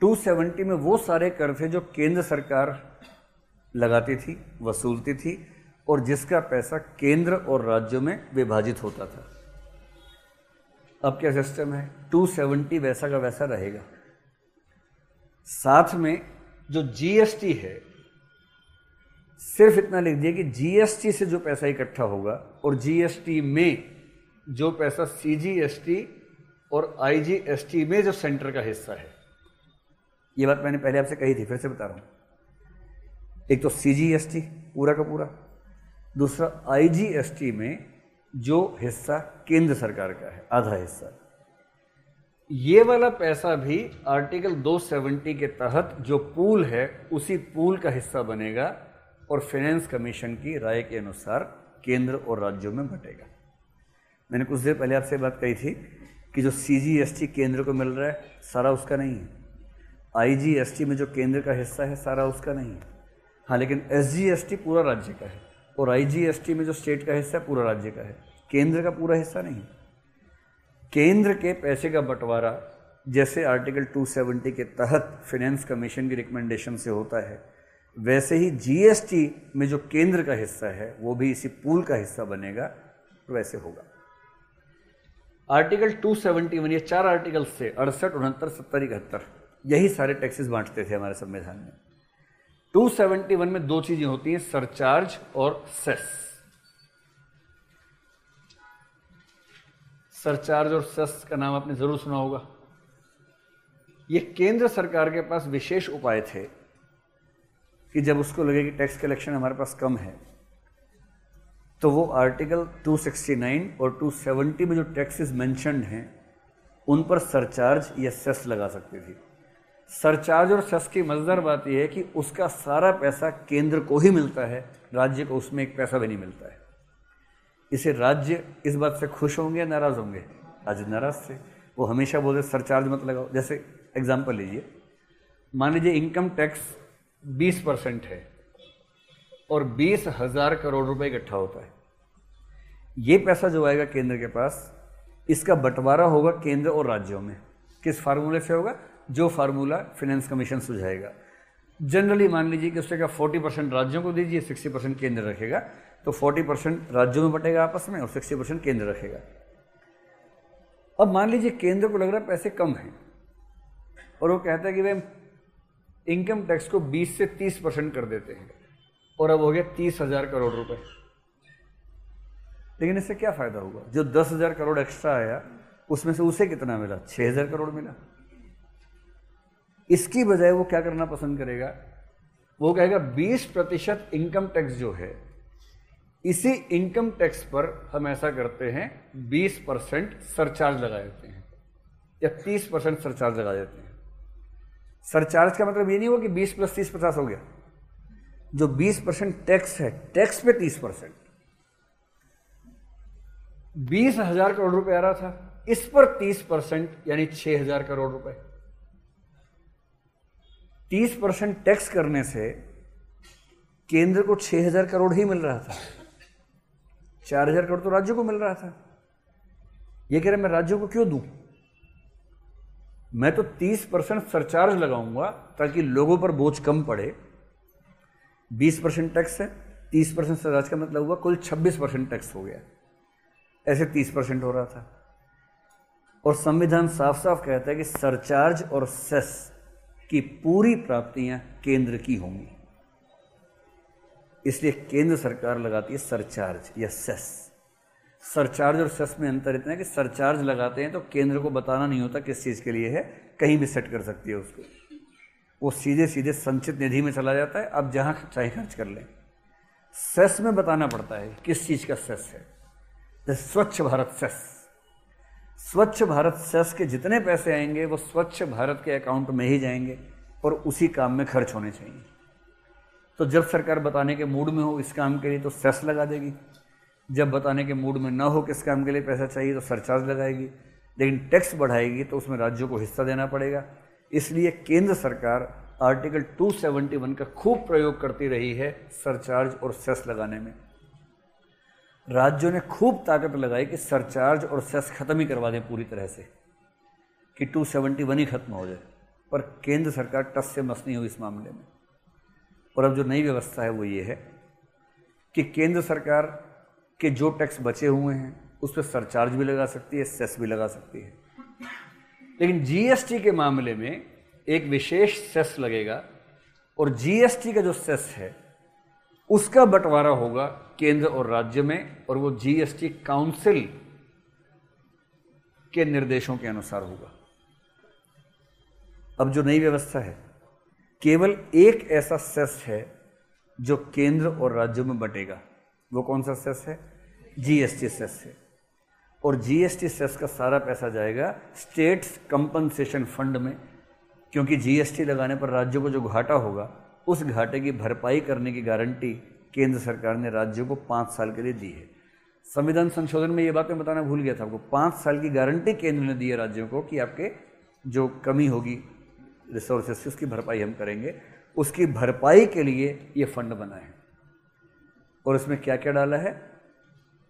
270 में वो सारे कर थे जो केंद्र सरकार लगाती थी, वसूलती थी, और जिसका पैसा केंद्र और राज्यों में विभाजित होता था। अब क्या सिस्टम है? 270 वैसा का वैसा रहेगा। साथ में जो जीएसटी है, सिर्फ़ इतना लिख दिया कि जीएसटी से जो पैसा इकट्ठा होगा और जीएसटी में जो पैसा सीजीएसटी और आईजीएसटी में जो सेंटर का हिस्सा है। ये बात मैंने पहले आपसे कही थी, फिर से बता रहा हूँ। एक तो सीजीएसटी पूरा का पूरा। दूसरा आईजीएसटी में जो हिस्सा केंद्र सरकार का है, आधा हिस्सा। ये वाला पैसा भी आर्टिकल 270 के तहत जो पूल है, उसी पूल का हिस्सा बनेगा और फाइनेंस कमीशन की राय के अनुसार केंद्र और राज्यों में बटेगा। मैंने कुछ देर पहले आपसे बात कही थी कि जो सीजीएसटी केंद्र को मिल रहा है, सारा उसका नहीं है। आईजीएसटी में जो केंद्र का हिस्सा है, सारा उसका नहीं है। हाँ लेकिन एसजीएसटी पूरा राज्य का है। और आईजीएसटी में जो स्टेट का हिस्सा है, पूरा राज्य का है। केंद्र का पूरा हिस्सा नहीं केंद्र के पैसे का बंटवारा जैसे आर्टिकल 270 के तहत फाइनेंस कमीशन की रिकमेंडेशन से होता है, वैसे ही जीएसटी में जो केंद्र का हिस्सा है, वो भी इसी पूल का हिस्सा बनेगा, वैसे होगा। आर्टिकल 271 ये चार आर्टिकल से अड़सठ, उनहत्तर, सत्तर, इकहत्तर, यही सारे टैक्सेस बांटते थे हमारे संविधान में। 271 में दो चीज़ें होती हैं, सरचार्ज और सेस। सरचार्ज और सेस का नाम आपने ज़रूर सुना होगा। ये केंद्र सरकार के पास विशेष उपाय थे कि जब उसको लगे कि टैक्स कलेक्शन हमारे पास कम है तो वो आर्टिकल 269 और 270 में जो टैक्सेस मेंशनड हैं, उन पर सरचार्ज या सेस लगा सकती थी। सरचार्ज और सेस की मज़ेदार बात यह है कि उसका सारा पैसा केंद्र को ही मिलता है, राज्य को उसमें एक पैसा भी नहीं मिलता है। इसे राज्य इस बात से खुश होंगे नाराज़ होंगे? आज नाराज़ थे वो हमेशा बोलते सरचार्ज मत लगाओ। जैसे एग्ज़ाम्पल लीजिए। मान लीजिए इनकम टैक्स 20 परसेंट है और बीस हज़ार करोड़ रुपए इकट्ठा होता है। ये पैसा जो आएगा केंद्र के पास, इसका बंटवारा होगा केंद्र और राज्यों में। किस फार्मूले से होगा? जो फार्मूला फाइनेंस कमीशन सुझाएगा। जनरली मान लीजिए कि उससे क्या फोर्टी परसेंट राज्यों को दीजिए सिक्सटी परसेंट केंद्र रखेगा तो फोर्टी परसेंट राज्यों में बटेगा आपस में और सिक्सटी परसेंट केंद्र रखेगा। अब मान लीजिए केंद्र को लग रहा है पैसे कम हैं और वो कहता है कि भाई इनकम टैक्स को 20 से 30 परसेंट कर देते हैं और अब हो गया तीस हज़ार करोड़ रुपए। लेकिन इससे क्या फ़ायदा होगा? जो दस हज़ार करोड़ एक्स्ट्रा आया, उसमें से उसे कितना मिला? छह हज़ार करोड़ मिला। इसकी बजाय वो क्या करना पसंद करेगा? वो कहेगा, बीस प्रतिशत इनकम टैक्स जो है, इसी इनकम टैक्स पर हम ऐसा करते हैं, बीस परसेंट सरचार्ज लगा देते हैं, या तीस परसेंट सरचार्ज लगा देते हैं। सरचार्ज का मतलब ये नहीं हुआ कि बीस प्लस तीस पचास हो गया। जो 20 परसेंट टैक्स है टैक्स पे 30 परसेंट। बीस हज़ार करोड़ रुपए आ रहा था, इस पर 30 परसेंट, यानी छह हज़ार करोड़ रुपए। 30 परसेंट टैक्स करने से केंद्र को छह हज़ार करोड़ ही मिल रहा था। चार हज़ार करोड़ तो राज्यों को मिल रहा था। ये कह रहे मैं राज्यों को क्यों दूँ? मैं तो 30 परसेंट सरचार्ज लगाऊँगा ताकि लोगों पर बोझ कम पड़े। बीस परसेंट टैक्स है, तीस परसेंट सरचार्ज का मतलब हुआ कुल छब्बीस परसेंट टैक्स हो गया। ऐसे तीस परसेंट हो रहा था। और संविधान साफ़ साफ़ कहता है कि सरचार्ज और सेस की पूरी प्राप्तियाँ केंद्र की होंगी। इसलिए केंद्र सरकार लगाती है सरचार्ज, या सेस। सरचार्ज और सेस में अंतर इतना है कि सरचार्ज लगाते हैं तो केंद्र को बताना नहीं होता किस चीज़ के लिए है, कहीं भी सेट कर सकती है उसको। वो सीधे सीधे संचित निधि में चला जाता है, अब जहाँ चाहे खर्च कर लें। सेस में बताना पड़ता है किस चीज़ का सेस है। स्वच्छ भारत सेस। स्वच्छ भारत सेस के जितने पैसे आएँगे, वो स्वच्छ भारत के अकाउंट में ही जाएँगे और उसी काम में खर्च होने चाहिए। तो जब सरकार बताने के मूड में हो इस काम के लिए तो सेस लगा देगी। जब बताने के मूड में ना हो किस काम के लिए पैसा चाहिए तो सरचार्ज लगाएगी। लेकिन टैक्स बढ़ाएगी तो उसमें राज्यों को हिस्सा देना पड़ेगा। इसलिए केंद्र सरकार आर्टिकल 271 का खूब प्रयोग करती रही है सरचार्ज और सेस लगाने में। राज्यों ने खूब ताकत लगाई कि सरचार्ज और सेस खत्म ही करवा दें पूरी तरह से, कि 271 ही खत्म हो जाए। पर केंद्र सरकार टस से मस नहीं हुई इस मामले में। और अब जो नई व्यवस्था है वो ये है कि केंद्र सरकार के जो टैक्स बचे हुए हैं, उस पर सरचार्ज भी लगा सकती है, सेस भी लगा सकती है। लेकिन जीएसटी के मामले में एक विशेष सेस लगेगा, और जीएसटी का जो सेस है उसका बंटवारा होगा केंद्र और राज्य में और वो जीएसटी काउंसिल के निर्देशों के अनुसार होगा। अब जो नई व्यवस्था है, केवल एक ऐसा सेस है जो केंद्र और राज्यों में बटेगा। वो कौन सा सेस है? जीएसटी सेस है। और जीएसटी सेस का सारा पैसा जाएगा स्टेट्स कंपनसेशन फंड में, क्योंकि जीएसटी लगाने पर राज्यों को जो घाटा होगा उस घाटे की भरपाई करने की गारंटी केंद्र सरकार ने राज्यों को पाँच साल के लिए दी है। संविधान संशोधन में ये बातें बताना भूल गया था आपको। पाँच साल की गारंटी केंद्र ने दी है राज्यों को कि आपके जो कमी होगी रिसोर्सेस की, उसकी भरपाई हम करेंगे। उसकी भरपाई के लिए ये फंड बना है। और इसमें क्या क्या डाला है?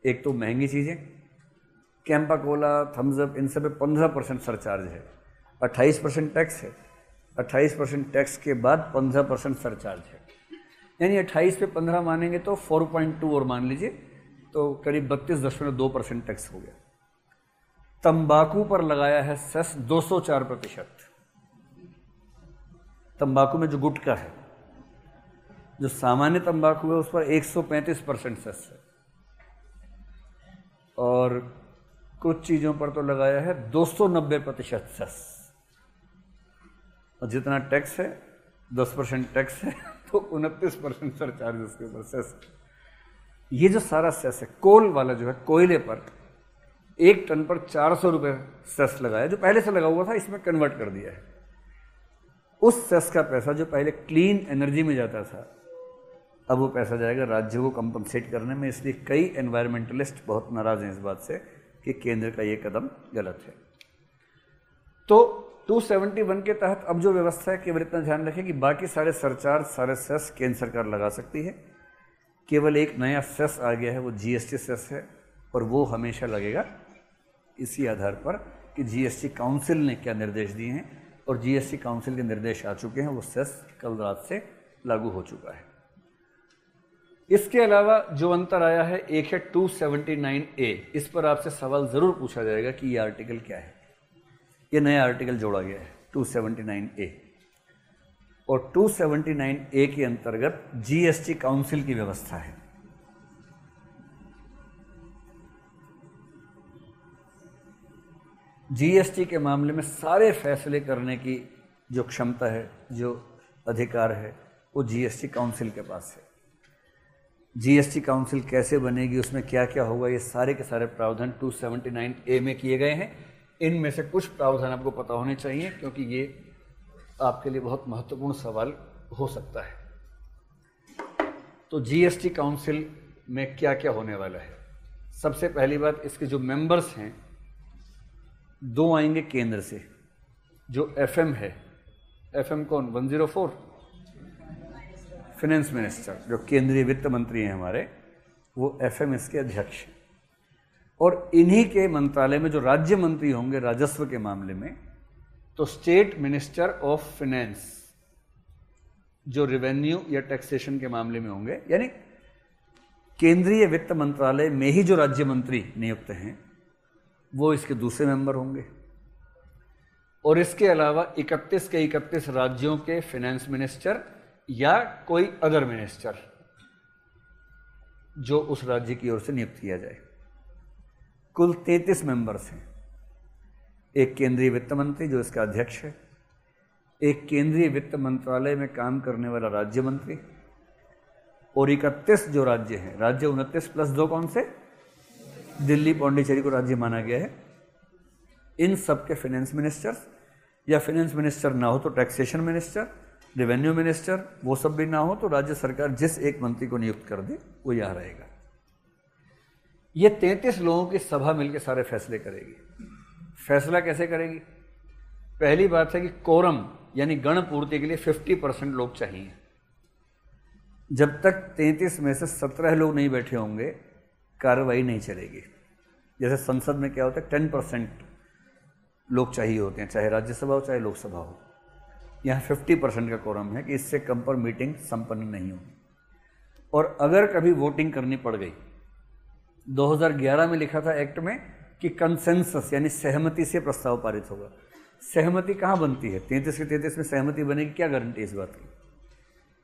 एक तो महँगी चीज़ें कैंपा कोला थम्सअप इन सब पे पंद्रह परसेंट सरचार्ज है। अट्ठाईस परसेंट टैक्स है। अट्ठाईस परसेंट टैक्स के बाद पंद्रह परसेंट सरचार्ज है। यानी अट्ठाईस पे पंद्रह मानेंगे तो फोर पॉइंट टू और मान लीजिए तो करीब बत्तीस दशमलव दो परसेंट टैक्स हो गया। तंबाकू पर लगाया है सेस 204 प्रतिशत। तंबाकू में जो गुटका है, जो सामान्य तंबाकू है, उस पर 135 परसेंट सेस है। और कुछ चीज़ों पर तो लगाया है 290 प्रतिशत सेस। और जितना टैक्स है 10 परसेंट टैक्स है तो उनतीस परसेंट सरचार्ज उसके ऊपर सेस ये जो सारा सेस है, कोल वाला जो है, कोयले पर एक टन पर चार सौ रुपये सेस लगाया, जो पहले से लगा हुआ था, इसमें कन्वर्ट कर दिया है। उस सेस का पैसा जो पहले क्लीन एनर्जी में जाता था, अब वो पैसा जाएगा राज्य को कंपनसेट करने में। इसलिए कई एनवायरमेंटलिस्ट बहुत नाराज़ हैं इस बात से कि केंद्र का ये कदम गलत है। तो 271 के तहत अब जो व्यवस्था है, केवल इतना ध्यान रखें कि बाकी सारे सरचार्ज, सारे सेस केंद्र सरकार लगा सकती है। केवल एक नया सेस आ गया है, वो जीएसटी सेस है, और वो हमेशा लगेगा इसी आधार पर कि जीएसटी काउंसिल ने क्या निर्देश दिए हैं, और जीएसटी काउंसिल के निर्देश आ चुके हैं, वो सेस कल रात से लागू हो चुका है। इसके अलावा जो अंतर आया है, एक है 279 ए। इस पर आपसे सवाल ज़रूर पूछा जाएगा कि ये आर्टिकल क्या है। ये नया आर्टिकल जोड़ा गया है 279 ए और 279 ए के अंतर्गत जीएसटी काउंसिल की व्यवस्था है। जीएसटी के मामले में सारे फैसले करने की जो क्षमता है, जो अधिकार है, वो जीएसटी काउंसिल के पास है। जीएसटी काउंसिल कैसे बनेगी, उसमें क्या क्या होगा, ये सारे के सारे प्रावधान 279 ए में किए गए हैं। इनमें से कुछ प्रावधान आपको पता होने चाहिए, क्योंकि ये आपके लिए बहुत महत्वपूर्ण सवाल हो सकता है। तो जीएसटी काउंसिल में क्या क्या होने वाला है? सबसे पहली बात, इसके जो मेंबर्स हैं, दो आएँगे केंद्र से। जो एफएम है एफएम कौन? 104 फाइनेंस मिनिस्टर जो केंद्रीय वित्त मंत्री हैं हमारे, वो एफएम इसके अध्यक्ष हैं। और इन्हीं के मंत्रालय में जो राज्य मंत्री होंगे राजस्व के मामले में तो स्टेट मिनिस्टर ऑफ़ फाइनेंस जो रेवेन्यू या टैक्सेशन के मामले में होंगे, यानी केंद्रीय वित्त मंत्रालय में ही जो राज्य मंत्री नियुक्त हैं, वो इसके दूसरे मेंबर होंगे। और इसके अलावा 31 के 31 राज्यों के फाइनेंस मिनिस्टर या कोई अदर मिनिस्टर जो उस राज्य की ओर से नियुक्त किया जाए। कुल 33 मेंबर्स हैं। एक केंद्रीय वित्त मंत्री जो इसका अध्यक्ष है। एक केंद्रीय वित्त मंत्रालय में काम करने वाला राज्य मंत्री। और इकतीस जो राज्य हैं, राज्य उनतीस प्लस दो कौन से? दिल्ली, पौंडीचेरी को राज्य माना गया है। इन सब के फाइनेंस मिनिस्टर्स या फाइनेंस मिनिस्टर ना हो तो टैक्सेशन मिनिस्टर रेवेन्यू मिनिस्टर वो सब भी ना हो तो राज्य सरकार जिस एक मंत्री को नियुक्त कर दे, वो यहाँ रहेगा। ये तैंतीस लोगों की सभा मिलकर सारे फैसले करेगी। फैसला कैसे करेगी? पहली बात है कि कोरम यानी गण पूर्ति के लिए 50 परसेंट लोग चाहिए। जब तक 33 में से 17 लोग नहीं बैठे होंगे, कार्रवाई नहीं चलेगी। जैसे संसद में क्या होता है 10 परसेंट लोग चाहिए होते हैं, चाहे राज्यसभा हो, चाहे लोकसभा हो। यहाँ फिफ्टी परसेंट का कोरम है कि इससे कम पर मीटिंग संपन्न नहीं होगी। और अगर कभी वोटिंग करनी पड़ गई 2011 में लिखा था एक्ट में कि कंसेंसस यानी सहमति से प्रस्ताव पारित होगा। सहमति कहाँ बनती है? तैंतीस के तैंतीस में सहमति बनेगी, क्या गारंटी इस बात की?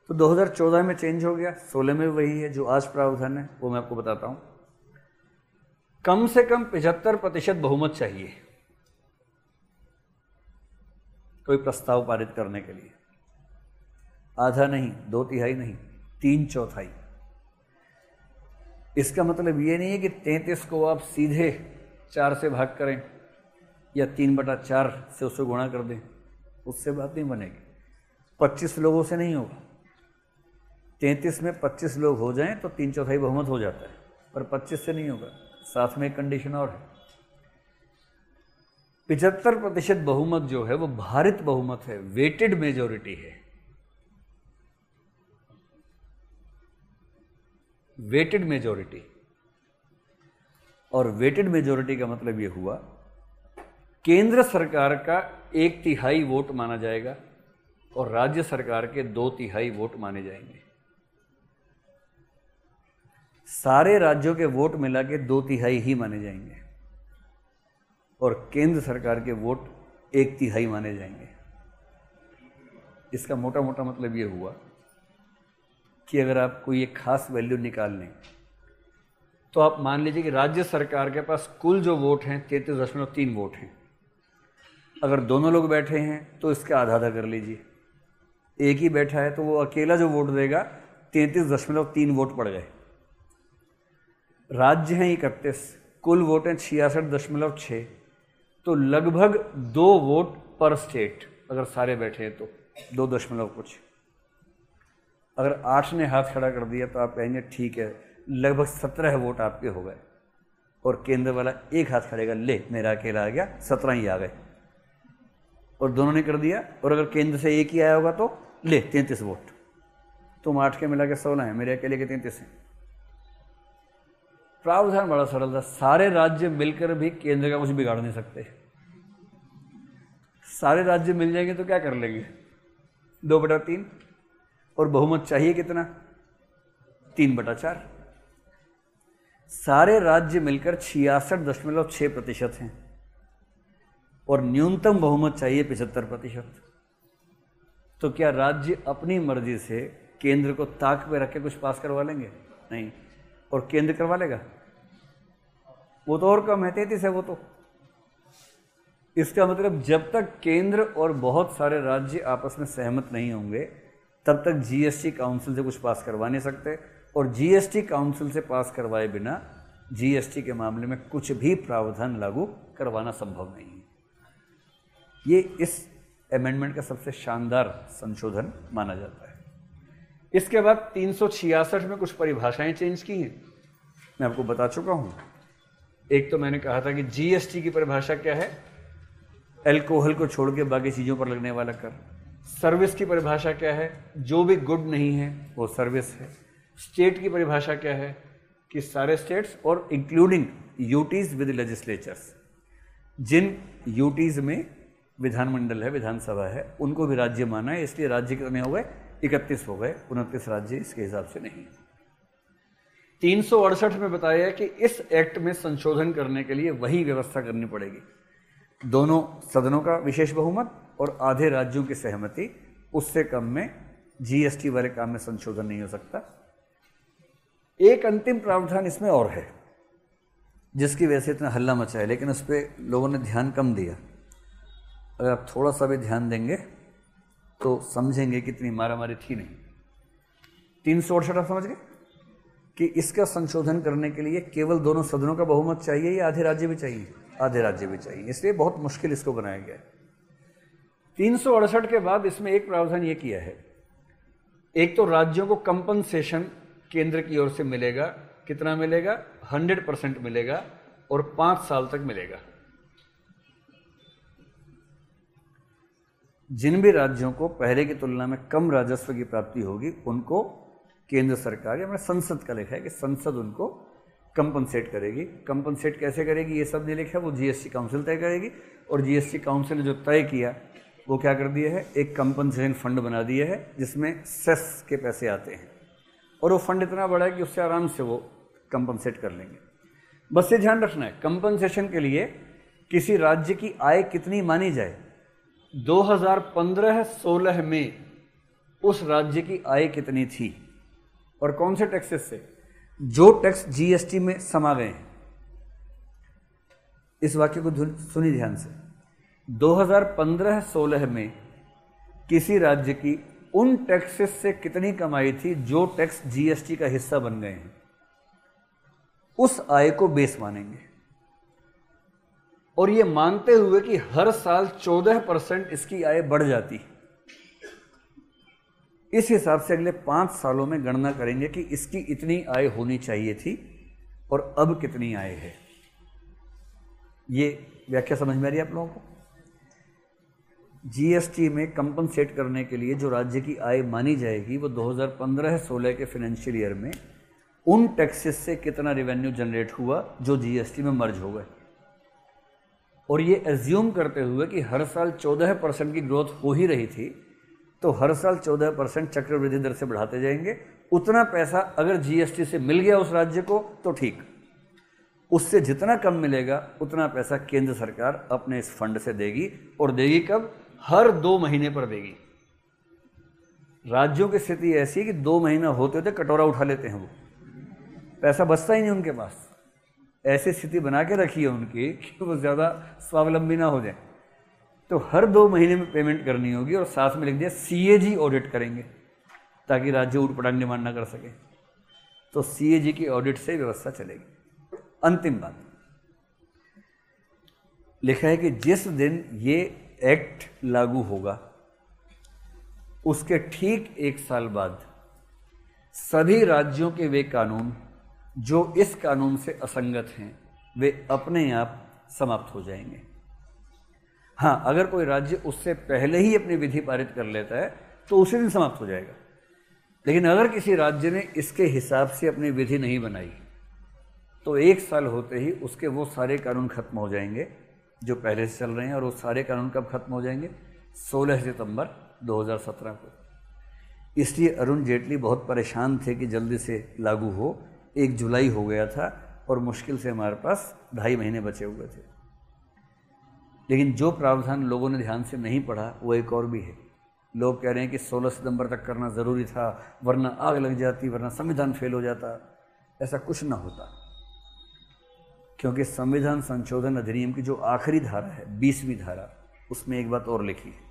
तो 2014 में चेंज हो गया। 16 में वही है, जो आज प्रावधान है, वो मैं आपको बताता हूँ। कम से कम पिछहत्तर प्रतिशत बहुमत चाहिए, कोई प्रस्ताव पारित करने के लिए। आधा नहीं, दो तिहाई नहीं, तीन चौथाई। इसका मतलब ये नहीं है कि तैंतीस को आप सीधे चार से भाग करें, या तीन बटा चार से उसको गुणा कर दें, उससे बात नहीं बनेगी। पच्चीस लोगों से नहीं होगा। तैंतीस में पच्चीस लोग हो जाएँ तो तीन चौथाई बहुमत हो जाता है, पर पच्चीस से नहीं होगा। साथ में एक कंडीशन और है। पिछहत्तर प्रतिशत बहुमत जो है, वो भारित बहुमत है वेटेड मेजोरिटी है। Weighted majority. और वेटेड मेजोरिटी का मतलब ये हुआ, केंद्र सरकार का एक तिहाई वोट माना जाएगा और राज्य सरकार के दो तिहाई वोट माने जाएँगे। सारे राज्यों के वोट मिला के दो तिहाई ही माने जाएँगे और केंद्र सरकार के वोट एक तिहाई माने जाएँगे। इसका मोटा मोटा मतलब ये हुआ कि अगर आप कोई एक खास वैल्यू निकाल लें तो आप मान लीजिए कि राज्य सरकार के पास कुल जो वोट हैं, तैंतीस दशमलव तीन वोट हैं। अगर दोनों लोग बैठे हैं तो इसका आधा आधा कर लीजिए। एक ही बैठा है तो वो अकेला जो वोट देगा, तैंतीस दशमलव तीन वोट पड़ गए। राज्य हैं इकतीस, कुल वोट हैं छियासठ दशमलव छः तो लगभग दो वोट पर स्टेट अगर सारे बैठे हैं तो दो दशमलव कुछ। अगर आठ ने हाथ खड़ा कर दिया तो आप कहेंगे, ठीक है। लगभग सत्रह वोट आपके हो गए। और केंद्र वाला एक हाथ खड़ेगा, ले, मेरा अकेला आ गया, सत्रह ही आ गए। और दोनों ने कर दिया। और अगर केंद्र से एक ही आया होगा तो ले, तैंतीस वोट। तुम आठ के मिला के सोलह हैं, मेरे अकेले के तैंतीस हैं। प्रावधान बड़ा सरल था। सारे राज्य मिलकर भी केंद्र का कुछ बिगाड़ नहीं सकते। सारे राज्य मिल जाएँगे तो क्या कर लेंगे? दो बटा तीन? और बहुमत चाहिए कितना? तीन बटा चार। सारे राज्य मिलकर छियासठ दशमलव छह प्रतिशत हैं और न्यूनतम बहुमत चाहिए पिछहत्तर प्रतिशत। तो क्या राज्य अपनी मर्ज़ी से केंद्र को ताक पे रख के कुछ पास करवा लेंगे? नहीं। और केंद्र करवा लेगा? वो तो और कम है, तैतीस है वो तो। इसका मतलब जब तक केंद्र और बहुत सारे राज्य आपस में सहमत नहीं होंगे तब तक जीएसटी काउंसिल से कुछ पास करवा नहीं सकते और जीएसटी काउंसिल से पास करवाए बिना जीएसटी के मामले में कुछ भी प्रावधान लागू करवाना संभव नहीं है। ये इस अमेंडमेंट का सबसे शानदार संशोधन माना जाता है। इसके बाद तीन सौ छियासठ में कुछ परिभाषाएँ चेंज की हैं। मैं आपको बता चुका हूँ। एक तो मैंने कहा था कि जीएसटी की परिभाषा क्या है? एल्कोहल को छोड़ के बाकी चीज़ों पर लगने वाला कर। सर्विस की परिभाषा क्या है? जो भी गुड नहीं है, वो सर्विस है। स्टेट की परिभाषा क्या है? कि सारे स्टेट्स और इंक्लूडिंग यूटीज विद लेजिस्लेचर्स जिन यूटीज में विधानमंडल है, विधानसभा है, उनको भी राज्य माना है, इसलिए राज्य कितने हो गए, इकतीस हो गए, उनतीस राज्य इसके हिसाब से नहीं। तीन सौ अड़सठ में बताया कि इस एक्ट में संशोधन करने के लिए वही व्यवस्था करनी पड़ेगी। दोनों सदनों का विशेष बहुमत और आधे राज्यों की सहमति, उससे कम में जीएसटी वाले काम में संशोधन नहीं हो सकता। एक अंतिम प्रावधान इसमें और है, जिसकी वजह से इतना हल्ला मचा है, लेकिन उस पर लोगों ने ध्यान कम दिया। अगर आप थोड़ा सा भी ध्यान देंगे तो समझेंगे कि इतनी मारा मारी थी नहीं। तीन सौ अड़सठ आप समझ गए? कि इसका संशोधन करने के लिए केवल दोनों सदनों का बहुमत चाहिए या आधे राज्य भी चाहिए? आधे राज्य भी चाहिए। इसलिए बहुत मुश्किल इसको बनाया गया है। तीन सौ अड़सठ के बाद इसमें एक प्रावधान ये किया है। एक तो राज्यों को कंपनसेशन केंद्र की ओर से मिलेगा। कितना मिलेगा? हंड्रेड परसेंट मिलेगा और पाँच साल तक मिलेगा। जिन भी राज्यों को पहले की तुलना में कम राजस्व की प्राप्ति होगी, उनको केंद्र सरकार या मैंने संसद का लिखा है कि संसद उनको कंपनसेट करेगी। कंपनसेट कैसे करेगी? ये सब नहीं लिखा है, वो जीएसटी काउंसिल तय करेगी और जीएसटी काउंसिल ने जो तय किया वो क्या कर दिया है? एक कंपनसेशन फंड बना दिया है, जिसमें सेस के पैसे आते हैं। और वो फंड इतना बड़ा है कि उससे आराम से वो कंपनसेट कर लेंगे। बस ये ध्यान रखना है कंपनसेशन के लिए किसी राज्य की आय कितनी मानी जाए? 2015-16 में उस राज्य की आय कितनी थी? और कौन से टैक्सेस से? जो टैक्स जीएसटी में समा गए हैं। इस वाक्य को सुनी ध्यान से। 2015-16 में किसी राज्य की उन टैक्सेस से कितनी कमाई थी जो टैक्स जीएसटी का हिस्सा बन गए हैं? उस आय को बेस मानेंगे। और ये मानते हुए कि हर साल 14 परसेंट इसकी आय बढ़ जाती इस हिसाब से अगले पाँच सालों में गणना करेंगे कि इसकी इतनी आय होनी चाहिए थी और अब कितनी आय है। ये व्याख्या समझ में आ रही है आप लोगों को? जीएसटी में कंपनसेट करने के लिए जो राज्य की आय मानी जाएगी, वो 2015-16 के फाइनेंशियल ईयर में, उन टैक्सेस से कितना रेवेन्यू जनरेट हुआ जो जीएसटी में मर्ज हो गए? और ये एज्यूम करते हुए कि हर साल 14 परसेंट की ग्रोथ हो ही रही थी तो हर साल 14 परसेंट चक्रवृद्धि दर से बढ़ाते जाएँगे। उतना पैसा अगर जीएसटी से मिल गया उस राज्य को तो ठीक। उससे जितना कम मिलेगा, उतना पैसा केंद्र सरकार अपने इस फंड से देगी। और देगी कब? हर दो महीने पर देगी। राज्यों की स्थिति ऐसी है कि दो महीना होते होते कटोरा उठा लेते हैं वो। पैसा बचता ही नहीं उनके पास। ऐसी स्थिति बना के रखी है उनकी कि वो ज़्यादा स्वावलंबी ना हो जाए। तो हर दो महीने में पेमेंट करनी होगी और साथ में लिख दिया सी ऑडिट करेंगे ताकि राज्य उठ पटांग डिमांड ना कर सके। तो सी की ऑडिट से व्यवस्था चलेगी। अंतिम बात। लिखा है कि जिस दिन ये एक्ट लागू होगा। उसके ठीक एक साल बाद सभी राज्यों के वे कानून, जो इस कानून से असंगत हैं, वे अपने आप समाप्त हो जाएँगे। हाँ अगर कोई राज्य उससे पहले ही अपनी विधि पारित कर लेता है तो उसी दिन समाप्त हो जाएगा। लेकिन अगर किसी राज्य ने इसके हिसाब से अपनी विधि नहीं बनाई तो एक साल होते ही उसके वो सारे कानून खत्म हो जाएँगे। जो पहले से चल रहे हैं और वो सारे कानून कब खत्म हो जाएँगे? 16 सितंबर 2017 को। इसलिए अरुण जेटली बहुत परेशान थे कि जल्दी से लागू हो। एक जुलाई हो गया था और मुश्किल से हमारे पास ढाई महीने बचे हुए थे। लेकिन जो प्रावधान लोगों ने ध्यान से नहीं पढ़ा, वो एक और भी है। लोग कह रहे हैं कि 16 सितंबर तक करना ज़रूरी था, वरना आग लग जाती, वरना संविधान फेल हो जाता। ऐसा कुछ ना होता। क्योंकि संविधान संशोधन अधिनियम की जो आखिरी धारा है, बीसवीं धारा, उसमें एक बात और लिखी है।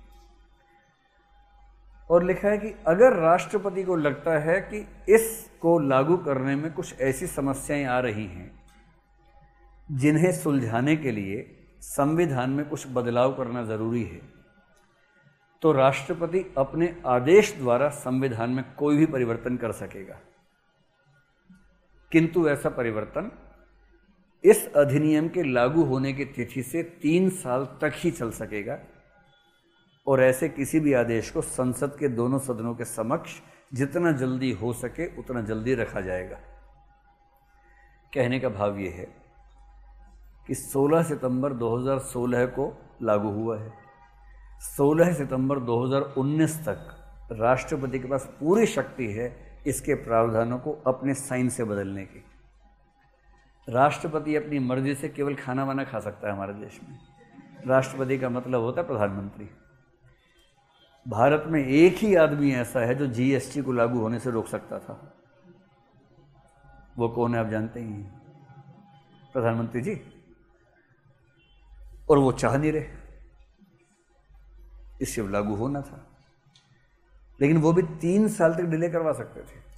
और लिखा है कि अगर राष्ट्रपति को लगता है कि इसको लागू करने में कुछ ऐसी समस्याएँ आ रही हैं, जिन्हें सुलझाने के लिए संविधान में कुछ बदलाव करना ज़रूरी है तो राष्ट्रपति अपने आदेश द्वारा संविधान में कोई भी परिवर्तन कर सकेगा। किंतु ऐसा परिवर्तन इस अधिनियम के लागू होने की तिथि से तीन साल तक ही चल सकेगा और ऐसे किसी भी आदेश को संसद के दोनों सदनों के समक्ष जितना जल्दी हो सके उतना जल्दी रखा जाएगा। कहने का भाव ये है कि 16 सितंबर 2016 को लागू हुआ है। 16 सितंबर 2019 तक राष्ट्रपति के पास पूरी शक्ति है इसके प्रावधानों को अपने साइन से बदलने की। राष्ट्रपति अपनी मर्ज़ी से केवल खाना वाना खा सकता है हमारे देश में। राष्ट्रपति का मतलब होता है प्रधानमंत्री। भारत में एक ही आदमी ऐसा है जो जीएसटी को लागू होने से रोक सकता था। वो कौन है आप जानते ही? प्रधानमंत्री जी। और वो चाह नहीं रहे। इससे लागू होना था। लेकिन वो भी तीन साल तक डिले करवा सकते थे।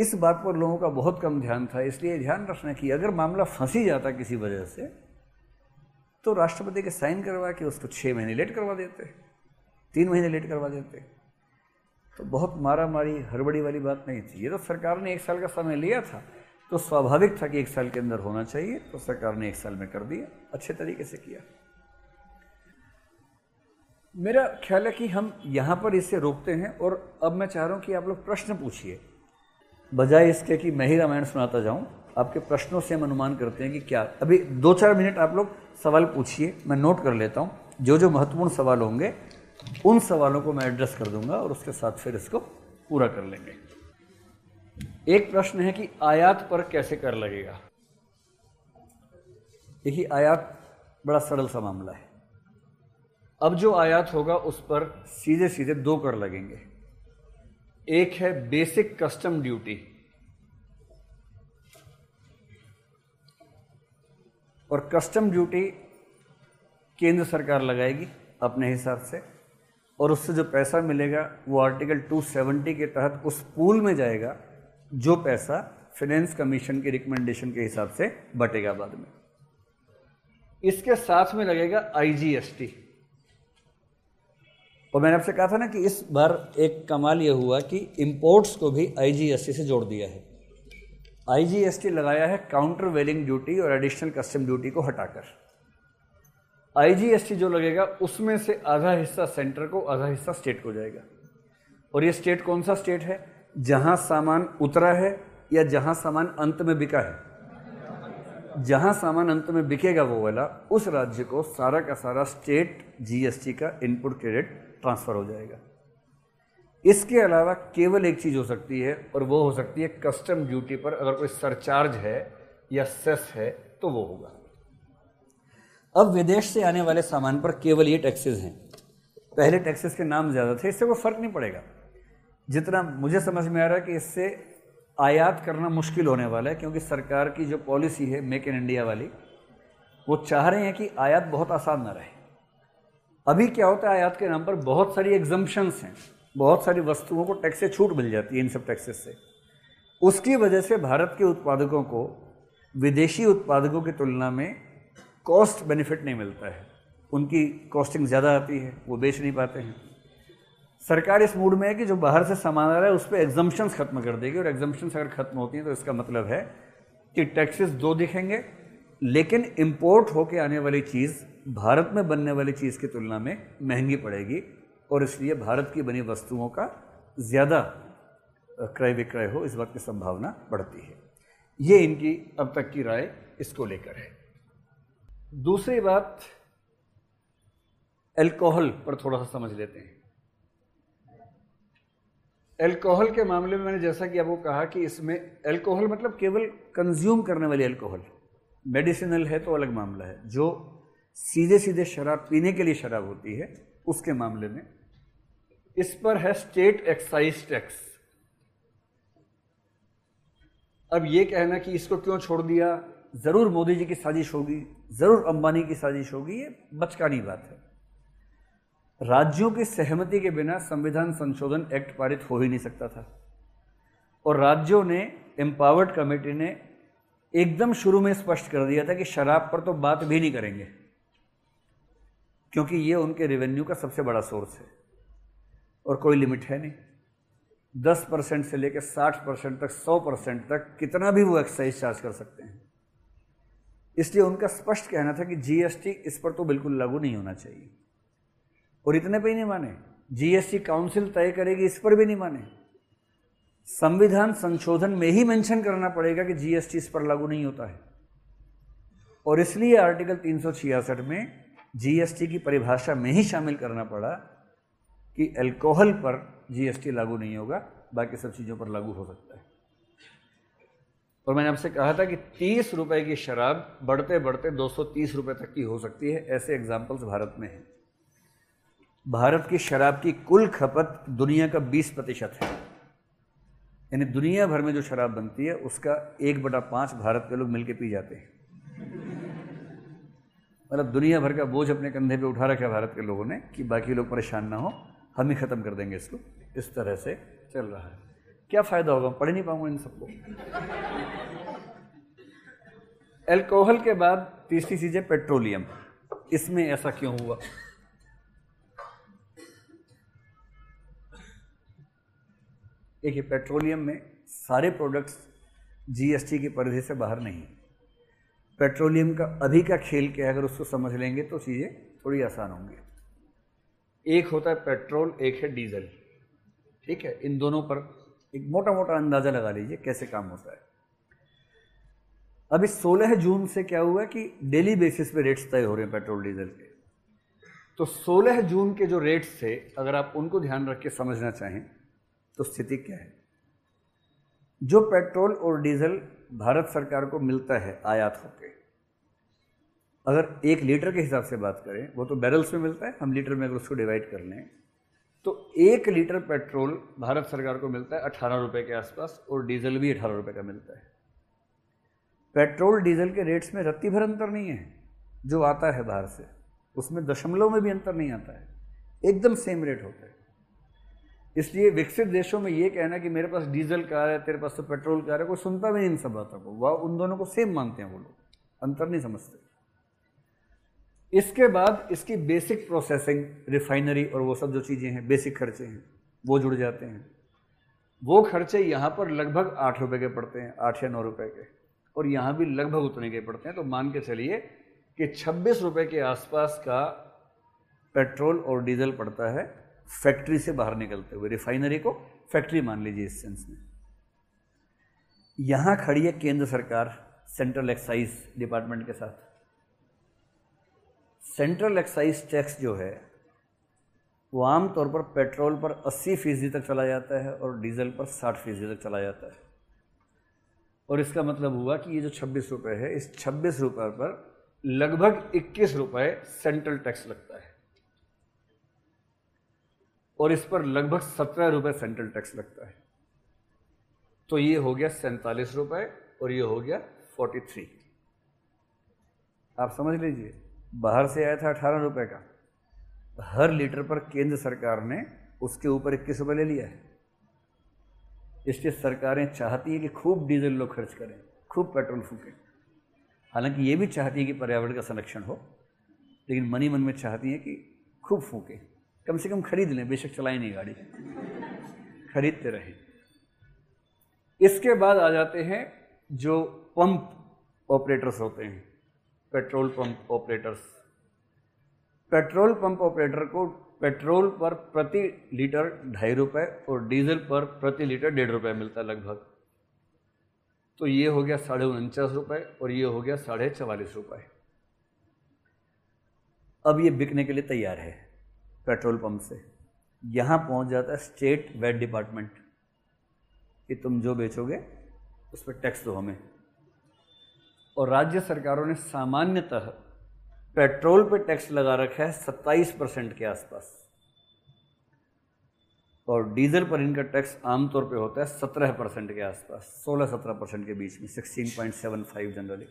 इस बात पर लोगों का बहुत कम ध्यान था, इसलिए ध्यान रखना कि अगर मामला फंसी जाता किसी वजह से तो राष्ट्रपति के साइन करवा के उसको छः महीने लेट करवा देते, तीन महीने लेट करवा देते। तो बहुत मारा मारी हड़बड़ी वाली बात नहीं थी। ये तो सरकार ने एक साल का समय लिया था तो स्वाभाविक था कि एक साल के अंदर होना चाहिए तो सरकार ने एक साल में कर दिया, अच्छे तरीके से किया। मेरा ख्याल है कि हम यहाँ पर इसे रोकते हैं, और अब मैं चाह रहा हूँ कि आप लोग प्रश्न पूछिए। बजाय इसके कि मैं ही रामायण सुनाता जाऊँ, आपके प्रश्नों से हम अनुमान करते हैं कि क्या। अभी दो चार मिनट आप लोग सवाल पूछिए, मैं नोट कर लेता हूँ। जो जो महत्वपूर्ण सवाल होंगे, उन सवालों को मैं एड्रेस कर दूँगा और उसके साथ फिर इसको पूरा कर लेंगे। एक प्रश्न है कि आयात पर कैसे कर लगेगा? देखिए, आयात बड़ा सरल सा मामला है। अब जो आयात होगा, उस पर सीधे सीधे दो कर लगेंगे। एक है बेसिक कस्टम ड्यूटी और कस्टम ड्यूटी केंद्र सरकार लगाएगी अपने हिसाब से, और उससे जो पैसा मिलेगा वो आर्टिकल 270 के तहत उस पूल में जाएगा, जो पैसा फाइनेंस कमीशन के रिकमेंडेशन के हिसाब से बटेगा बाद में। इसके साथ में लगेगा आईजीएसटी और मैंने आपसे कहा था ना कि इस बार एक कमाल यह हुआ कि इंपोर्ट्स को भी आईजीएसटी से जोड़ दिया है। आईजीएसटी लगाया है काउंटर वेलिंग ड्यूटी और एडिशनल कस्टम ड्यूटी को हटाकर। आईजीएसटी जो लगेगा, उसमें से आधा हिस्सा सेंटर को, आधा हिस्सा स्टेट को जाएगा। और ये स्टेट कौन सा स्टेट है? जहाँ सामान उतरा है या जहाँ सामान अंत में बिका है। जहाँ सामान अंत में बिकेगा वो वाला, उस राज्य को सारा का सारा स्टेट जीएसटी का इनपुट क्रेडिट ट्रांसफ़र हो जाएगा। इसके अलावा केवल एक चीज़ हो सकती है और वो हो सकती है कस्टम ड्यूटी पर अगर कोई सरचार्ज है या सेस है तो वो होगा। अब विदेश से आने वाले सामान पर केवल ये टैक्सेस हैं। पहले टैक्सेस के नाम ज़्यादा थे, इससे कोई फ़र्क नहीं पड़ेगा। जितना मुझे समझ में आ रहा है कि इससे आयात करना मुश्किल होने वाला है, क्योंकि सरकार की जो पॉलिसी है मेक इन इंडिया वाली, वो चाह रहे हैं कि आयात बहुत आसान ना रहे। अभी क्या होता है, आयात के नाम पर बहुत सारी एग्जम्पन्स हैं। बहुत सारी वस्तुओं को टैक्स से छूट मिल जाती है इन सब टैक्सेस से। उसकी वजह से भारत के उत्पादकों को, विदेशी उत्पादकों की तुलना में कॉस्ट बेनिफिट नहीं मिलता है। उनकी कॉस्टिंग ज़्यादा आती है, वो बेच नहीं पाते हैं। सरकार इस मूड में है कि जो बाहर से सामान आ रहा है, उस पर एग्जाम्पन्स खत्म कर देगी और एग्जाम्पन्स अगर खत्म होती हैं तो इसका मतलब है कि टैक्सेस दो दिखेंगे, लेकिन इम्पोर्ट होके आने वाली चीज़ भारत में बनने वाली चीज़ की तुलना में महँगी पड़ेगी और इसलिए भारत की बनी वस्तुओं का ज़्यादा क्रय विक्रय हो, इस बात की संभावना बढ़ती है। ये इनकी अब तक की राय इसको लेकर है। दूसरी बात एल्कोहल पर थोड़ा सा समझ लेते हैं। एल्कोहल के मामले में मैंने जैसा कि आपको कहा कि इसमें एल्कोहल मतलब केवल कंज्यूम करने वाली एल्कोहल मेडिसिनल है तो अलग मामला है, जो सीधे सीधे शराब पीने के लिए शराब होती है, उसके मामले में। इस पर है स्टेट एक्साइज टैक्स। अब ये कहना कि इसको क्यों छोड़ दिया? ज़रूर मोदी जी की साजिश होगी, ज़रूर अंबानी की साजिश होगी, ये बचकानी बात है। राज्यों की सहमति के बिना संविधान संशोधन एक्ट पारित हो ही नहीं सकता था। और राज्यों ने, एम्पावर्ड कमेटी ने, एकदम शुरू में स्पष्ट कर दिया था कि शराब पर तो बात भी नहीं करेंगे। क्योंकि ये उनके रेवेन्यू का सबसे बड़ा सोर्स है। और कोई लिमिट है नहीं। दस परसेंट से लेकर साठ परसेंट तक, सौ परसेंट तक कितना भी वो एक्साइज चार्ज कर सकते हैं। इसलिए उनका स्पष्ट कहना था कि जीएसटी इस पर तो बिल्कुल लागू नहीं होना चाहिए। और इतने पे ही नहीं माने। जीएसटी काउंसिल तय करेगी, इस पर भी नहीं माने। संविधान संशोधन में ही मेंशन करना पड़ेगा कि जीएसटी इस पर लागू नहीं होता है। और इसलिए आर्टिकल तीन सौ छियासठ में जीएसटी की परिभाषा में ही शामिल करना पड़ा कि अल्कोहल पर जीएसटी लागू नहीं होगा, बाकी सब चीज़ों पर लागू हो सकता है। और मैंने आपसे कहा था कि तीस रुपए की शराब बढ़ते बढ़ते दो सौ तीस रुपए तक की हो सकती है, ऐसे एग्जाम्पल्स भारत में हैं। भारत की शराब की कुल खपत दुनिया का 20 प्रतिशत है। यानी दुनिया भर में जो शराब बनती है, उसका एक बटा पाँच भारत के लोग मिलकर पी जाते हैं। मतलब दुनिया भर का बोझ अपने कंधे पे उठा रखा भारत के लोगों ने कि बाकी लोग परेशान ना हो, हम ही ख़त्म कर देंगे इसको। इस तरह से चल रहा है। क्या फ़ायदा होगा? पढ़ नहीं पाऊँगा इन सबको। एल्कोहल के बाद तीसरी चीज़ है पेट्रोलियम। इसमें ऐसा क्यों हुआ? देखिए, पेट्रोलियम में सारे प्रोडक्ट्स जीएसटी की परिधि से बाहर नहीं पेट्रोलियम का अभी का खेल क्या है, अगर उसको समझ लेंगे तो चीज़ें थोड़ी आसान होंगी। एक होता है पेट्रोल, एक है डीजल। ठीक है, इन दोनों पर एक मोटा मोटा अंदाज़ा लगा लीजिए कैसे काम होता है। अभी 16 जून से क्या हुआ कि डेली बेसिस पे रेट्स तय हो रहे हैं पेट्रोल, डीजल के। तो 16 जून के जो रेट्स थे, अगर आप उनको ध्यान रख के समझना चाहें तो स्थिति क्या है? जो पेट्रोल और डीजल भारत सरकार को मिलता है आयात होके। अगर एक लीटर के हिसाब से बात करें, वो तो बैरल्स में मिलता है, हम लीटर में अगर उसको डिवाइड कर लें तो एक लीटर पेट्रोल भारत सरकार को मिलता है अठारह रुपये के आसपास और डीजल भी अठारह रुपये का मिलता है। पेट्रोल डीजल के रेट्स में रत्ती भर अंतर नहीं है, जो आता है बाहर से, उसमें दशमलव में भी अंतर नहीं आता है, एकदम सेम रेट होता है। इसलिए विकसित देशों में ये कहना कि मेरे पास डीजल कार है, तेरे पास तो पेट्रोल कार है, कोई सुनता भी नहीं इन सब बातों को। वह, उन दोनों को सेम मानते हैं वो लोग। अंतर नहीं समझते। इसके बाद इसकी बेसिक प्रोसेसिंग, रिफाइनरी और वो सब जो चीज़ें हैं, बेसिक खर्चे हैं, वो जुड़ जाते हैं। वो खर्चे यहाँ पर लगभग आठ रुपये के पड़ते हैं, आठ या नौ रुपये के। और यहाँ भी लगभग उतने के पड़ते हैं तो मान के चलिए कि छब्बीस रुपये के आसपास का पेट्रोल और डीजल पड़ता है। फैक्ट्री से बाहर निकलते हुए रिफाइनरी को फैक्ट्री मान लीजिए इस सेंस में। यहाँ खड़ी है केंद्र सरकार सेंट्रल एक्साइज डिपार्टमेंट के साथ। सेंट्रल एक्साइज टैक्स जो है, वो आमतौर पर पेट्रोल पर 80 फ़ीसदी तक चला जाता है और डीजल पर 60 फ़ीसदी तक चला जाता है। और इसका मतलब हुआ कि ये जो छब्बीस रुपये है, इस छब्बीस रुपये पर लगभग इक्कीस रुपये सेंट्रल टैक्स लगता है। और इस पर लगभग सत्रह रुपये सेंट्रल टैक्स लगता है। तो ये हो गया सैंतालीस रुपये और ये हो गया फोर्टी थ्री। आप समझ लीजिए, बाहर से आया था अठारह रुपये का। हर लीटर पर केंद्र सरकार ने उसके ऊपर इक्कीस रुपये ले लिया है। इसलिए सरकारें चाहती है कि खूब डीजल लोग खर्च करें, खूब पेट्रोल फूकें। हालाँकि ये भी चाहती है कि पर्यावरण का संरक्षण हो, लेकिन मनी मन में चाहती है कि खूब फूकें। कम से कम खरीद लें, बेशक चलाएँ नहीं गाड़ी। खरीदते रहें। इसके बाद आ जाते हैं जो पंप ऑपरेटर्स होते हैं, petrol pump operators. Petrol pump operator को पेट्रोल पर प्रति लीटर ढाई रुपए और डीजल पर प्रति लीटर डेढ़ रुपए मिलता है लगभग। तो ये हो गया साढ़े उनचास रुपये और ये हो गया साढ़े चवालीस रुपये अब ये बिकने के लिए तैयार है। पेट्रोल पंप से। यहाँ पहुँच जाता है स्टेट वेट डिपार्टमेंट कि तुम जो बेचोगे, उस पर टैक्स दो हमें। और राज्य सरकारों ने सामान्यतः पेट्रोल पे टैक्स लगा रखा है सत्ताईस परसेंट के आसपास। और डीजल पर इनका टैक्स आमतौर पे होता है सत्रह परसेंट के आसपास, सोलह सत्रह परसेंट के बीच में sixteen point seven five generally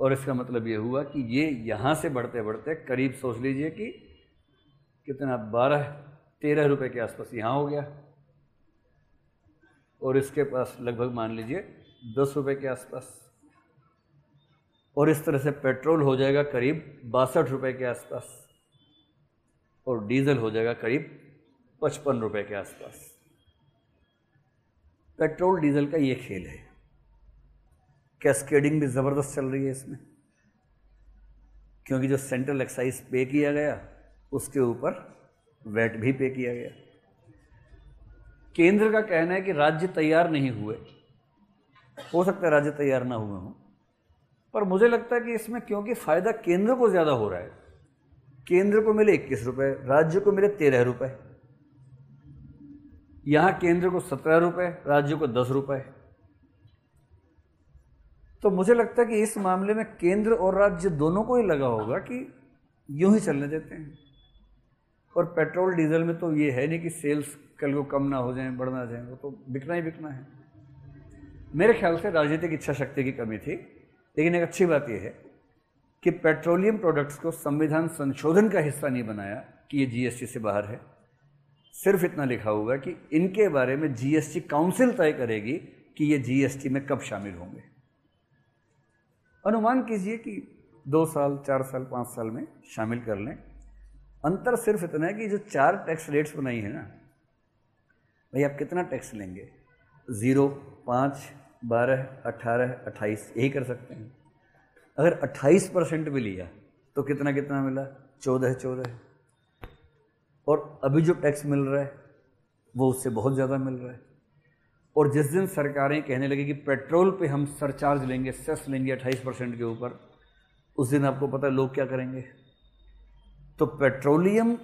और इसका मतलब ये हुआ कि ये यहाँ से बढ़ते बढ़ते करीब सोच लीजिए कि कितना बारह, तेरह रुपए के आसपास यहाँ हो गया। और इसके पास लगभग मान लीजिए दस रुपए के आसपास। और इस तरह से पेट्रोल हो जाएगा करीब बासठ रुपए के आसपास। और डीजल हो जाएगा करीब पचपन रुपए के आसपास। पेट्रोल डीजल का ये खेल है। कैस्केडिंग भी ज़बरदस्त चल रही है इसमें। क्योंकि जो सेंट्रल एक्साइज पे किया गया, उसके ऊपर वैट भी पे किया गया। केंद्र का कहना है कि राज्य तैयार नहीं हुए। हो सकता है राज्य तैयार ना हुए हों, पर मुझे लगता है कि इसमें क्योंकि फ़ायदा केंद्र को ज़्यादा हो रहा है। केंद्र को मिले इक्कीस रुपये राज्य को मिले तेरह रुपये यहाँ केंद्र को सत्रह रुपये राज्य को दस रुपये तो मुझे लगता है कि इस मामले में केंद्र और राज्य दोनों को ही लगा होगा कि यूँ ही चलने देते हैं। और पेट्रोल, डीजल में तो ये है नहीं कि सेल्स कल को कम ना हो जाए, बढ़ ना जाए, वो तो बिकना ही बिकना है। मेरे ख्याल से राजनीतिक इच्छा शक्ति की कमी थी, लेकिन एक अच्छी बात यह है कि पेट्रोलियम प्रोडक्ट्स को संविधान संशोधन का हिस्सा नहीं बनाया कि ये जीएसटी से बाहर है। सिर्फ़ इतना लिखा हुआ है कि इनके बारे में जीएसटी काउंसिल तय करेगी कि ये जीएसटी में कब शामिल होंगे। अनुमान कीजिए कि दो साल, चार साल, पाँच साल में शामिल कर लें। अंतर सिर्फ़ इतना है कि जो चार टैक्स रेट्स बनाई है ना, भाई आप कितना टैक्स लेंगे? ज़ीरो पाँच, बारह अट्ठारह अट्ठाईस, यही कर सकते हैं। अगर अट्ठाईस परसेंट भी लिया तो कितना कितना मिला? चौदह चौदह। और अभी जो टैक्स मिल रहा है, वो उससे बहुत ज़्यादा मिल रहा है। और जिस दिन सरकारें कहने लगी कि पेट्रोल पे हम सरचार्ज लेंगे, सेस लेंगे अट्ठाईस परसेंट के ऊपर, उस दिन आपको पता है लोग क्या करेंगे? तो पेट्रोलियम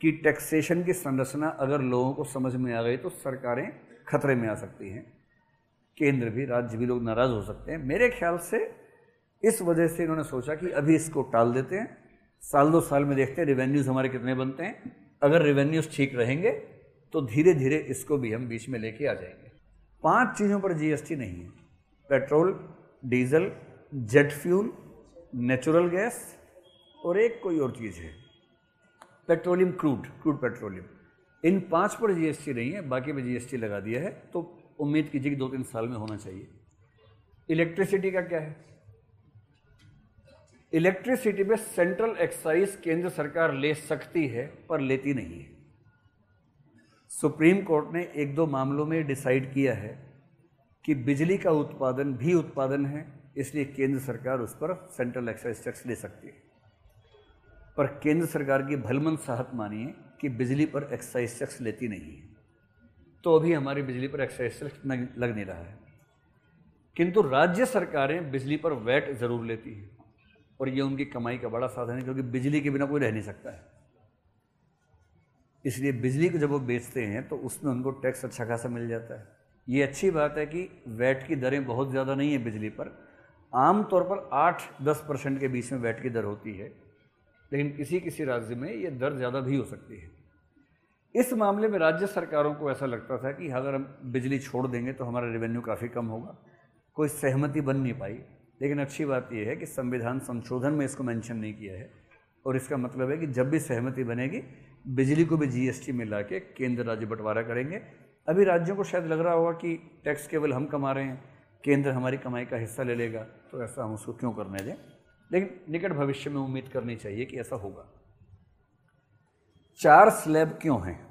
की टैक्सेशन की संरचना अगर लोगों को समझ में आ गई तो सरकारें खतरे में आ सकती हैं। केंद्र भी, राज्य भी लोग नाराज़ हो सकते हैं। मेरे ख्याल से इस वजह से इन्होंने सोचा कि अभी इसको टाल देते हैं। साल दो साल में देखते हैं रिवेन्यूज़ हमारे कितने बनते हैं। अगर रिवेन्यूज़ ठीक रहेंगे तो धीरे धीरे इसको भी हम बीच में लेके आ जाएँगे। पाँच चीज़ों पर जीएसटी नहीं है। Petrol, diesel, jet fuel, natural gas और एक कोई और चीज़ है। Petroleum, crude crude petroleum. इन पाँच पर जीएसटी नहीं है, बाकी पे जीएसटी लगा दिया है तो उम्मीद कीजिए कि दो तीन साल में होना चाहिए। इलेक्ट्रिसिटी का क्या है? इलेक्ट्रिसिटी में सेंट्रल एक्साइज केंद्र सरकार ले सकती है, पर लेती नहीं है। सुप्रीम कोर्ट ने एक दो मामलों में डिसाइड किया है कि बिजली का उत्पादन भी उत्पादन है, इसलिए केंद्र सरकार उस पर सेंट्रल एक्साइज टैक्स ले सकती है। पर केंद्र सरकार की भलमन साहत मानिए कि बिजली पर एक्साइज टैक्स लेती नहीं है। तो अभी हमारी बिजली पर एक्साइज टैक्स लग नहीं रहा है। किंतु राज्य सरकारें बिजली पर वैट ज़रूर लेती हैं, और ये उनकी कमाई का बड़ा साधन है, क्योंकि बिजली के बिना कोई रह नहीं सकता है। इसलिए बिजली को जब वो बेचते हैं तो उसमें उनको टैक्स अच्छा खासा मिल जाता है। ये अच्छी बात है कि वैट की दरें बहुत ज़्यादा नहीं है बिजली पर। आम तौर पर आठ दस परसेंट के बीच में वैट की दर होती है, लेकिन किसी किसी राज्य में ये दर ज़्यादा भी हो सकती है। इस मामले में राज्य सरकारों को ऐसा लगता था कि अगर हम बिजली छोड़ देंगे तो हमारा रेवेन्यू काफ़ी कम होगा। कोई सहमति बन नहीं पाई, लेकिन अच्छी बात यह है कि संविधान संशोधन में इसको मेंशन नहीं किया है। और इसका मतलब है कि जब भी सहमति बनेगी, बिजली को भी जीएसटी में ला के केंद्र राज्य बंटवारा करेंगे। अभी राज्यों को शायद लग रहा होगा कि टैक्स केवल हम कमा रहे हैं, केंद्र हमारी कमाई का हिस्सा ले लेगा तो ऐसा हम उसको क्यों करने दें? लेकिन निकट भविष्य में उम्मीद करनी चाहिए कि ऐसा होगा। चार स्लैब क्यों हैं?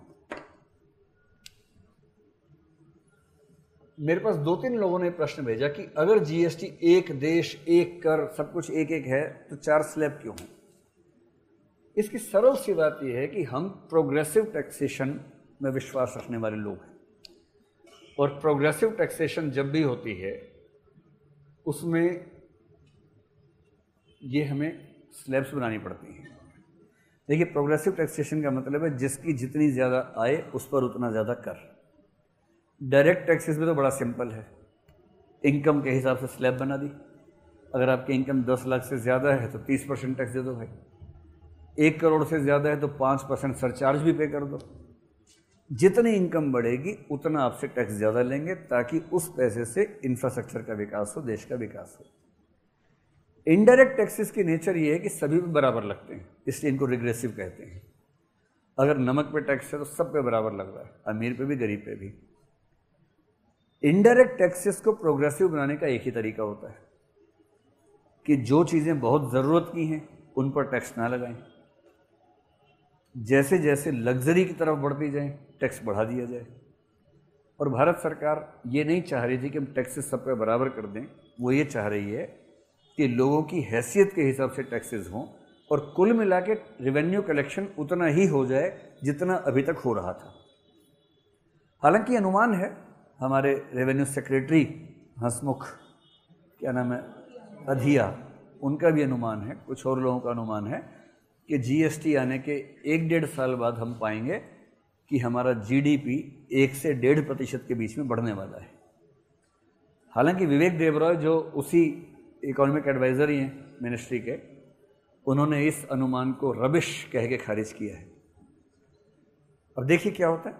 मेरे पास दो तीन लोगों ने प्रश्न भेजा कि अगर जीएसटी एक देश, एक कर, सब कुछ एक एक है तो चार स्लैब क्यों हैं? इसकी सरल सी बात यह है कि हम प्रोग्रेसिव टैक्सेशन में विश्वास रखने वाले लोग हैं। और प्रोग्रेसिव टैक्सेशन जब भी होती है, उसमें ये हमें स्लैब्स बनानी पड़ती हैं। देखिए प्रोग्रेसिव टैक्सेशन का मतलब है जिसकी जितनी ज़्यादा आय, उस पर उतना ज़्यादा कर। डायरेक्ट टैक्सेस में तो बड़ा सिंपल है। इनकम के हिसाब से स्लैब बना दी। अगर आपकी इनकम दस लाख से ज़्यादा है तो तीस परसेंट टैक्स दे दो भाई। एक करोड़ से ज़्यादा है तो पाँच परसेंट सरचार्ज भी पे कर दो। जितनी इनकम बढ़ेगी, उतना आपसे टैक्स ज़्यादा लेंगे ताकि उस पैसे से इंफ्रास्ट्रक्चर का विकास हो, देश का विकास हो। इनडायरेक्ट टैक्सेस की नेचर ये है कि सभी पे बराबर लगते हैं, इसलिए इनको रिग्रेसिव कहते हैं। अगर नमक पे टैक्स है तो सब पे बराबर लग रहा है, अमीर पे भी, गरीब पे भी। इनडायरेक्ट टैक्सेस को प्रोग्रेसिव बनाने का एक ही तरीका होता है कि जो चीज़ें बहुत ज़रूरत की हैं, उन पर टैक्स ना लगाएँ। जैसे जैसे लग्जरी की तरफ़ बढ़ती जाए, टैक्स बढ़ा दिया जाए। और भारत सरकार ये नहीं चाह रही थी कि हम टैक्सेस सब पे बराबर कर दें, वो ये चाह रही है कि लोगों की हैसियत के हिसाब से टैक्सेस हों और कुल मिला के रेवेन्यू कलेक्शन उतना ही हो जाए जितना अभी तक हो रहा था। हालाँकि अनुमान है, हमारे रेवेन्यू सेक्रेटरी हंसमुख, क्या नाम है, अधिया, उनका भी अनुमान है, कुछ और लोगों का अनुमान है कि जीएसटी आने के एक डेढ़ साल बाद हम पाएँगे कि हमारा जीडीपी एक से डेढ़ प्रतिशत के बीच में बढ़ने वाला है। हालाँकि विवेक देवरॉय जो उसी इकोनॉमिक एडवाइज़र ही हैं मिनिस्ट्री के, उन्होंने इस अनुमान को रबिश कह के खारिज किया है। अब देखिए क्या होता है।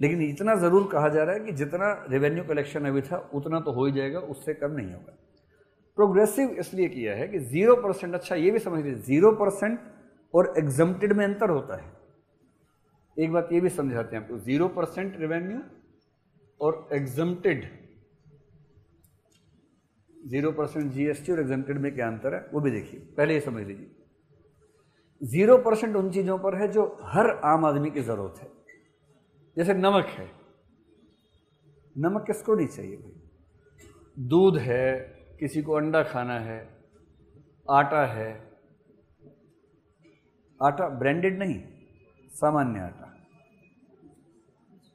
लेकिन इतना ज़रूर कहा जा रहा है कि जितना रेवेन्यू कलेक्शन अभी था, उतना तो हो ही जाएगा, उससे कम नहीं होगा। प्रोग्रेसिव इसलिए किया है कि ज़ीरो परसेंट अच्छा ये भी समझ लीजिए ज़ीरो परसेंट और एग्जम्प्टेड में अंतर होता है। एक बात ये भी समझाते हैं आपको ज़ीरो परसेंट रेवेन्यू और एग्जम्प्टेड ज़ीरो परसेंट जीएसटी और एग्जेंटेड में क्या अंतर है, वो भी देखिए, पहले ये समझ लीजिए। ज़ीरो परसेंट उन चीज़ों पर है जो हर आम आदमी की ज़रूरत है। जैसे नमक है। नमक किसको नहीं चाहिए भाई? दूध है, किसी को अंडा खाना है, आटा है आटा ब्रांडेड नहीं, सामान्य आटा।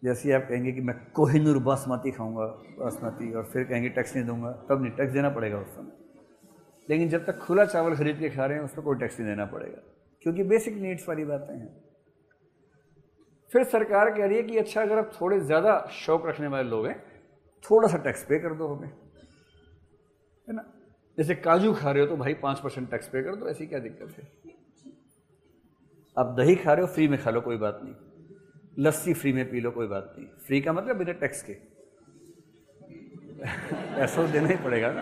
जैसे आप कहेंगे कि मैं कोहिनूर बासमती खाऊँगा, बासमती, और फिर कहेंगे टैक्स नहीं दूँगा, तब नहीं, टैक्स देना पड़ेगा उस समय। लेकिन जब तक खुला चावल खरीद के खा रहे हैं उस पर कोई टैक्स नहीं देना पड़ेगा, क्योंकि बेसिक नीड्स वाली बातें हैं। फिर सरकार कह रही है कि अच्छा अगर आप थोड़े ज़्यादा शौक रखने वाले लोग हैं, थोड़ा सा टैक्स पे कर दो हमें, है ना? जैसे काजू खा रहे हो तो भाई पाँच परसेंट टैक्स पे कर दो, ऐसी क्या दिक्कत है? आप दही खा रहे हो फ्री में खा लो, कोई बात नहीं। लस्सी फ्री में पी लो, कोई बात नहीं। फ्री का मतलब बिना टैक्स के। ऐसा तो देना ही पड़ेगा ना।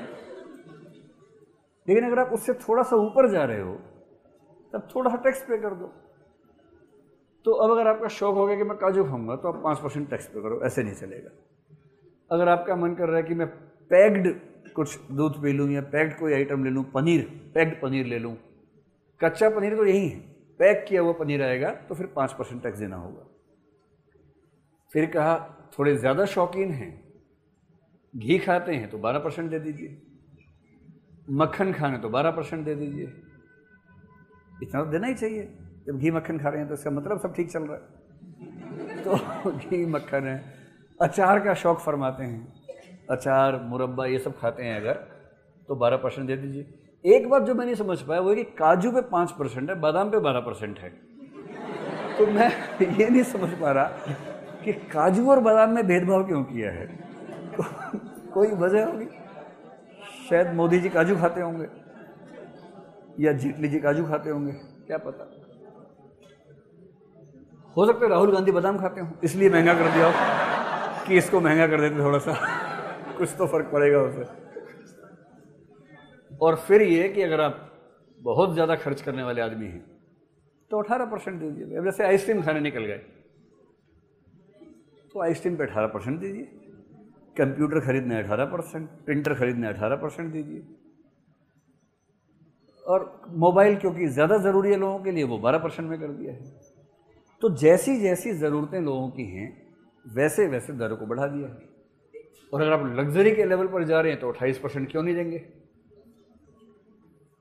लेकिन अगर आप उससे थोड़ा सा ऊपर जा रहे हो, तब थोड़ा सा टैक्स पे कर दो। तो अब अगर आपका शौक हो गया कि मैं काजू खाऊँगा तो आप पाँच परसेंट टैक्स पे करो, ऐसे नहीं चलेगा। अगर आपका मन कर रहा है कि मैं पैक्ड कुछ दूध पी लूँ या पैक्ड कोई आइटम ले लूँ, पनीर, पैक्ड पनीर ले लूँ। कच्चा पनीर तो यही है। पैक किया हुआ पनीर आएगा तो फिर पाँच परसेंट टैक्स देना होगा। फिर कहा, थोड़े ज़्यादा शौकीन हैं, घी खाते हैं तो 12 परसेंट दे दीजिए, मक्खन खाने तो 12 परसेंट दे दीजिए। इतना तो देना ही चाहिए। जब घी मक्खन खा रहे हैं तो इसका मतलब सब ठीक चल रहा है। तो घी, मक्खन है। अचार का शौक फरमाते हैं। अचार, मुरब्बा ये सब खाते हैं अगर तो 12 परसेंट दे दीजिए। एक बात जो मैं नहीं समझ पाया वो है कि काजू पे पाँच परसेंट है बादाम पे बारह परसेंट है। तो मैं ये नहीं समझ पा रहा कि काजू और बादाम में भेदभाव क्यों किया है? को, कोई वजह होगी? शायद मोदी जी काजू खाते होंगे या जेटली जी काजू खाते होंगे क्या पता? हो सकता है राहुल गांधी बादाम खाते हो इसलिए महँगा कर दिया हो कि इसको महँगा कर देते थोड़ा सा। कुछ तो फ़र्क पड़ेगा उसे। और फिर ये कि अगर आप बहुत ज़्यादा खर्च करने वाले आदमी हैं तो 18 परसेंट दीजिए। अब जैसे आइसक्रीम खाने निकल गए तो आइसक्रीम पे अठारह परसेंट दीजिए। कंप्यूटर खरीदने अठारह परसेंट, प्रिंटर खरीदने अठारह परसेंट दीजिए। और मोबाइल क्योंकि ज़्यादा ज़रूरी है लोगों के लिए, वो बारह परसेंट में कर दिया है। तो जैसी जैसी ज़रूरतें लोगों की हैं वैसे वैसे दरों को बढ़ा दिया है। और अगर आप लग्जरी के लेवल पर जा रहे हैं तो अट्ठाईस परसेंट क्यों नहीं देंगे?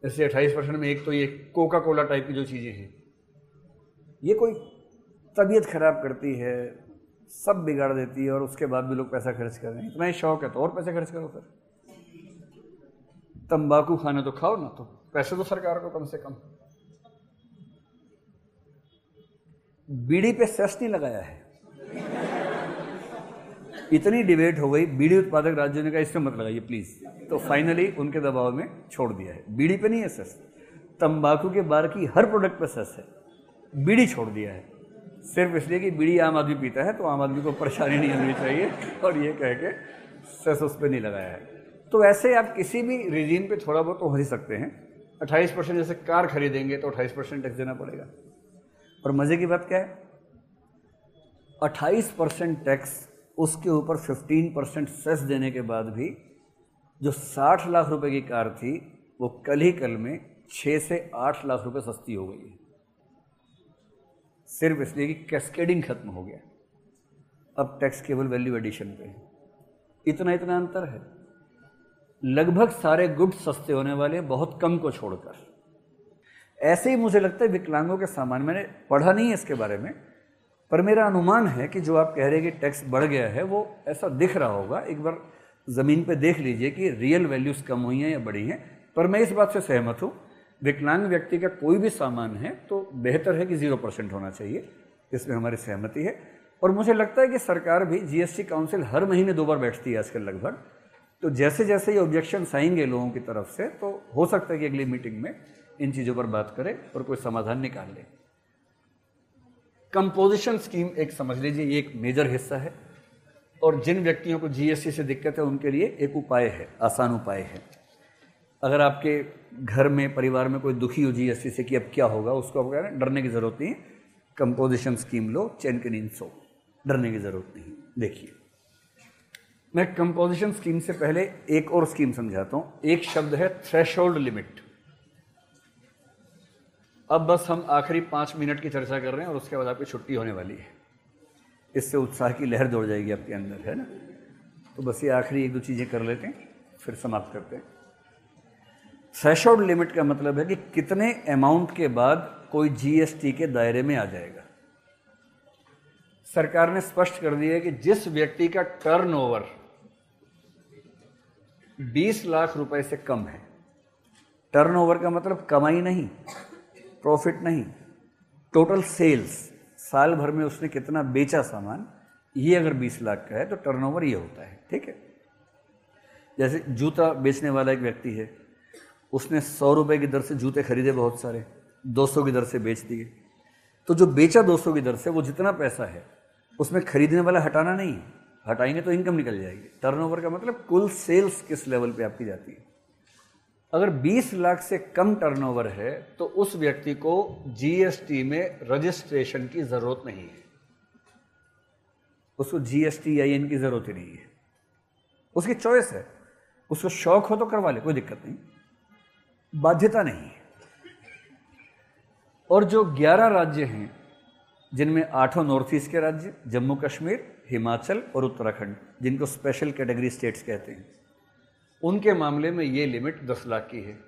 जैसे अट्ठाईस परसेंट में एक तो ये कोका कोला टाइप की जो चीज़ें हैं। ये कोई तबीयत खराब करती है, सब बिगाड़ देती है और उसके बाद भी लोग पैसा खर्च कर रहे हैं। इतना ही शौक है तो और पैसे खर्च करो फिर। तंबाकू खाना तो खाओ ना तो पैसे तो सरकार को कम से कम। बीड़ी पे सेस नहीं लगाया है। इतनी डिबेट हो गई, बीड़ी उत्पादक राज्यों ने कहा इसमें मत लगाइए प्लीज़ तो फाइनली उनके दबाव में छोड़ दिया है। बीड़ी पे नहीं है सेस। तंबाकू के बार की हर प्रोडक्ट पे सेस है। बीड़ी छोड़ दिया है। सिर्फ़ इसलिए कि बीड़ी आम आदमी पीता है तो आम आदमी को परेशानी नहीं होनी चाहिए, और ये कह के सेस उस पर नहीं लगाया है। तो ऐसे आप किसी भी रिजीम पे थोड़ा बहुत तो हो ही सकते हैं। अट्ठाईस परसेंट जैसे कार खरीदेंगे तो अट्ठाईस परसेंट टैक्स देना पड़ेगा। और मज़े की बात क्या है? अट्ठाईस परसेंट टैक्स उसके ऊपर फिफ्टीन परसेंट सेस देने के बाद भी जो साठ लाख रुपए की कार थी, वो कल ही कल में छः से आठ लाख रुपए सस्ती हो गई है। सिर्फ़ इसलिए कि कैस्केडिंग खत्म हो गया। अब टैक्स केवल वैल्यू एडिशन पे है। इतना इतना अंतर है। लगभग सारे गुड्स सस्ते होने वाले हैं, बहुत कम को छोड़कर। ऐसे ही मुझे लगता है विकलांगों के सामान, मैंने पढ़ा नहीं है इसके बारे में पर मेरा अनुमान है कि जो आप कह रहे हैं कि टैक्स बढ़ गया है, वो ऐसा दिख रहा होगा। एक बार ज़मीन पे देख लीजिए कि रियल वैल्यूज़ कम हुई हैं या बढ़ी हैं, पर मैं इस बात से सहमत हूँ, विकलांग व्यक्ति का कोई भी सामान है तो बेहतर है कि ज़ीरो परसेंट होना चाहिए, इसमें हमारी सहमति है। और मुझे लगता है कि सरकार भी जीएसटी काउंसिल हर महीने दो बार बैठती है आजकल लगभग। तो जैसे जैसे ये ऑब्जेक्शन आएँगे लोगों की तरफ़ से तो हो सकता है कि अगली मीटिंग में इन चीज़ों पर बात करें और कोई समाधान निकाल ले। कंपोजिशन स्कीम एक समझ लीजिए, ये एक मेजर हिस्सा है। और जिन व्यक्तियों को जीएसटी से दिक्कत है, उनके लिए एक उपाय है, आसान उपाय है। अगर आपके घर में, परिवार में कोई दुखी हो जीएसटी से कि अब क्या होगा, उसको आप कहना डरने की ज़रूरत नहीं कंपोजिशन स्कीम लो चैन के नींद सो। डरने की ज़रूरत नहीं देखिए, मैं कंपोजिशन स्कीम से पहले एक और स्कीम समझाता हूँ। एक शब्द है थ्रेशोल्ड लिमिट अब बस हम आखिरी पाँच मिनट की चर्चा कर रहे हैं और उसके बाद आपकी छुट्टी होने वाली है। इससे उत्साह की लहर दौड़ जाएगी आपके अंदर, है ना? तो बस ये आखिरी एक दो चीज़ें कर लेते हैं, फिर समाप्त करते हैं। थ्रेशोल्ड लिमिट का मतलब है कि कितने अमाउंट के बाद कोई जीएसटी के दायरे में आ जाएगा। सरकार ने स्पष्ट कर दिया है कि जिस व्यक्ति का टर्नओवर 20 लाख रुपए से कम है टर्नओवर का मतलब कमाई नहीं प्रॉफिट नहीं टोटल सेल्स साल भर में उसने कितना बेचा सामान, ये अगर 20 लाख का है तो टर्नओवर ये होता है, ठीक है? जैसे जूता बेचने वाला एक व्यक्ति है, उसने सौ रुपए की दर से जूते खरीदे बहुत सारे, दो सौ की दर से बेच दिए। तो जो बेचा दो सौ की दर से, वो जितना पैसा है, उसमें खरीदने वाला हटाना नहीं है हटाएँगे तो इनकम निकल जाएगी। टर्नओवर का मतलब कुल सेल्स किस लेवल पे आपकी जाती है? अगर 20 लाख से कम टर्नओवर है तो उस व्यक्ति को जीएसटी में रजिस्ट्रेशन की ज़रूरत नहीं है। उसको जीएसटी आई एन की ज़रूरत ही नहीं है। उसकी चॉइस है। उसको शौक हो तो करवा ले, कोई दिक्कत नहीं। बाध्यता नहीं है। और जो 11 राज्य हैं, जिनमें आठों नॉर्थ ईस्ट के राज्य, जम्मू कश्मीर, हिमाचल और उत्तराखंड, जिनको स्पेशल कैटेगरी स्टेट्स कहते हैं उनके मामले में ये लिमिट 10 लाख की है।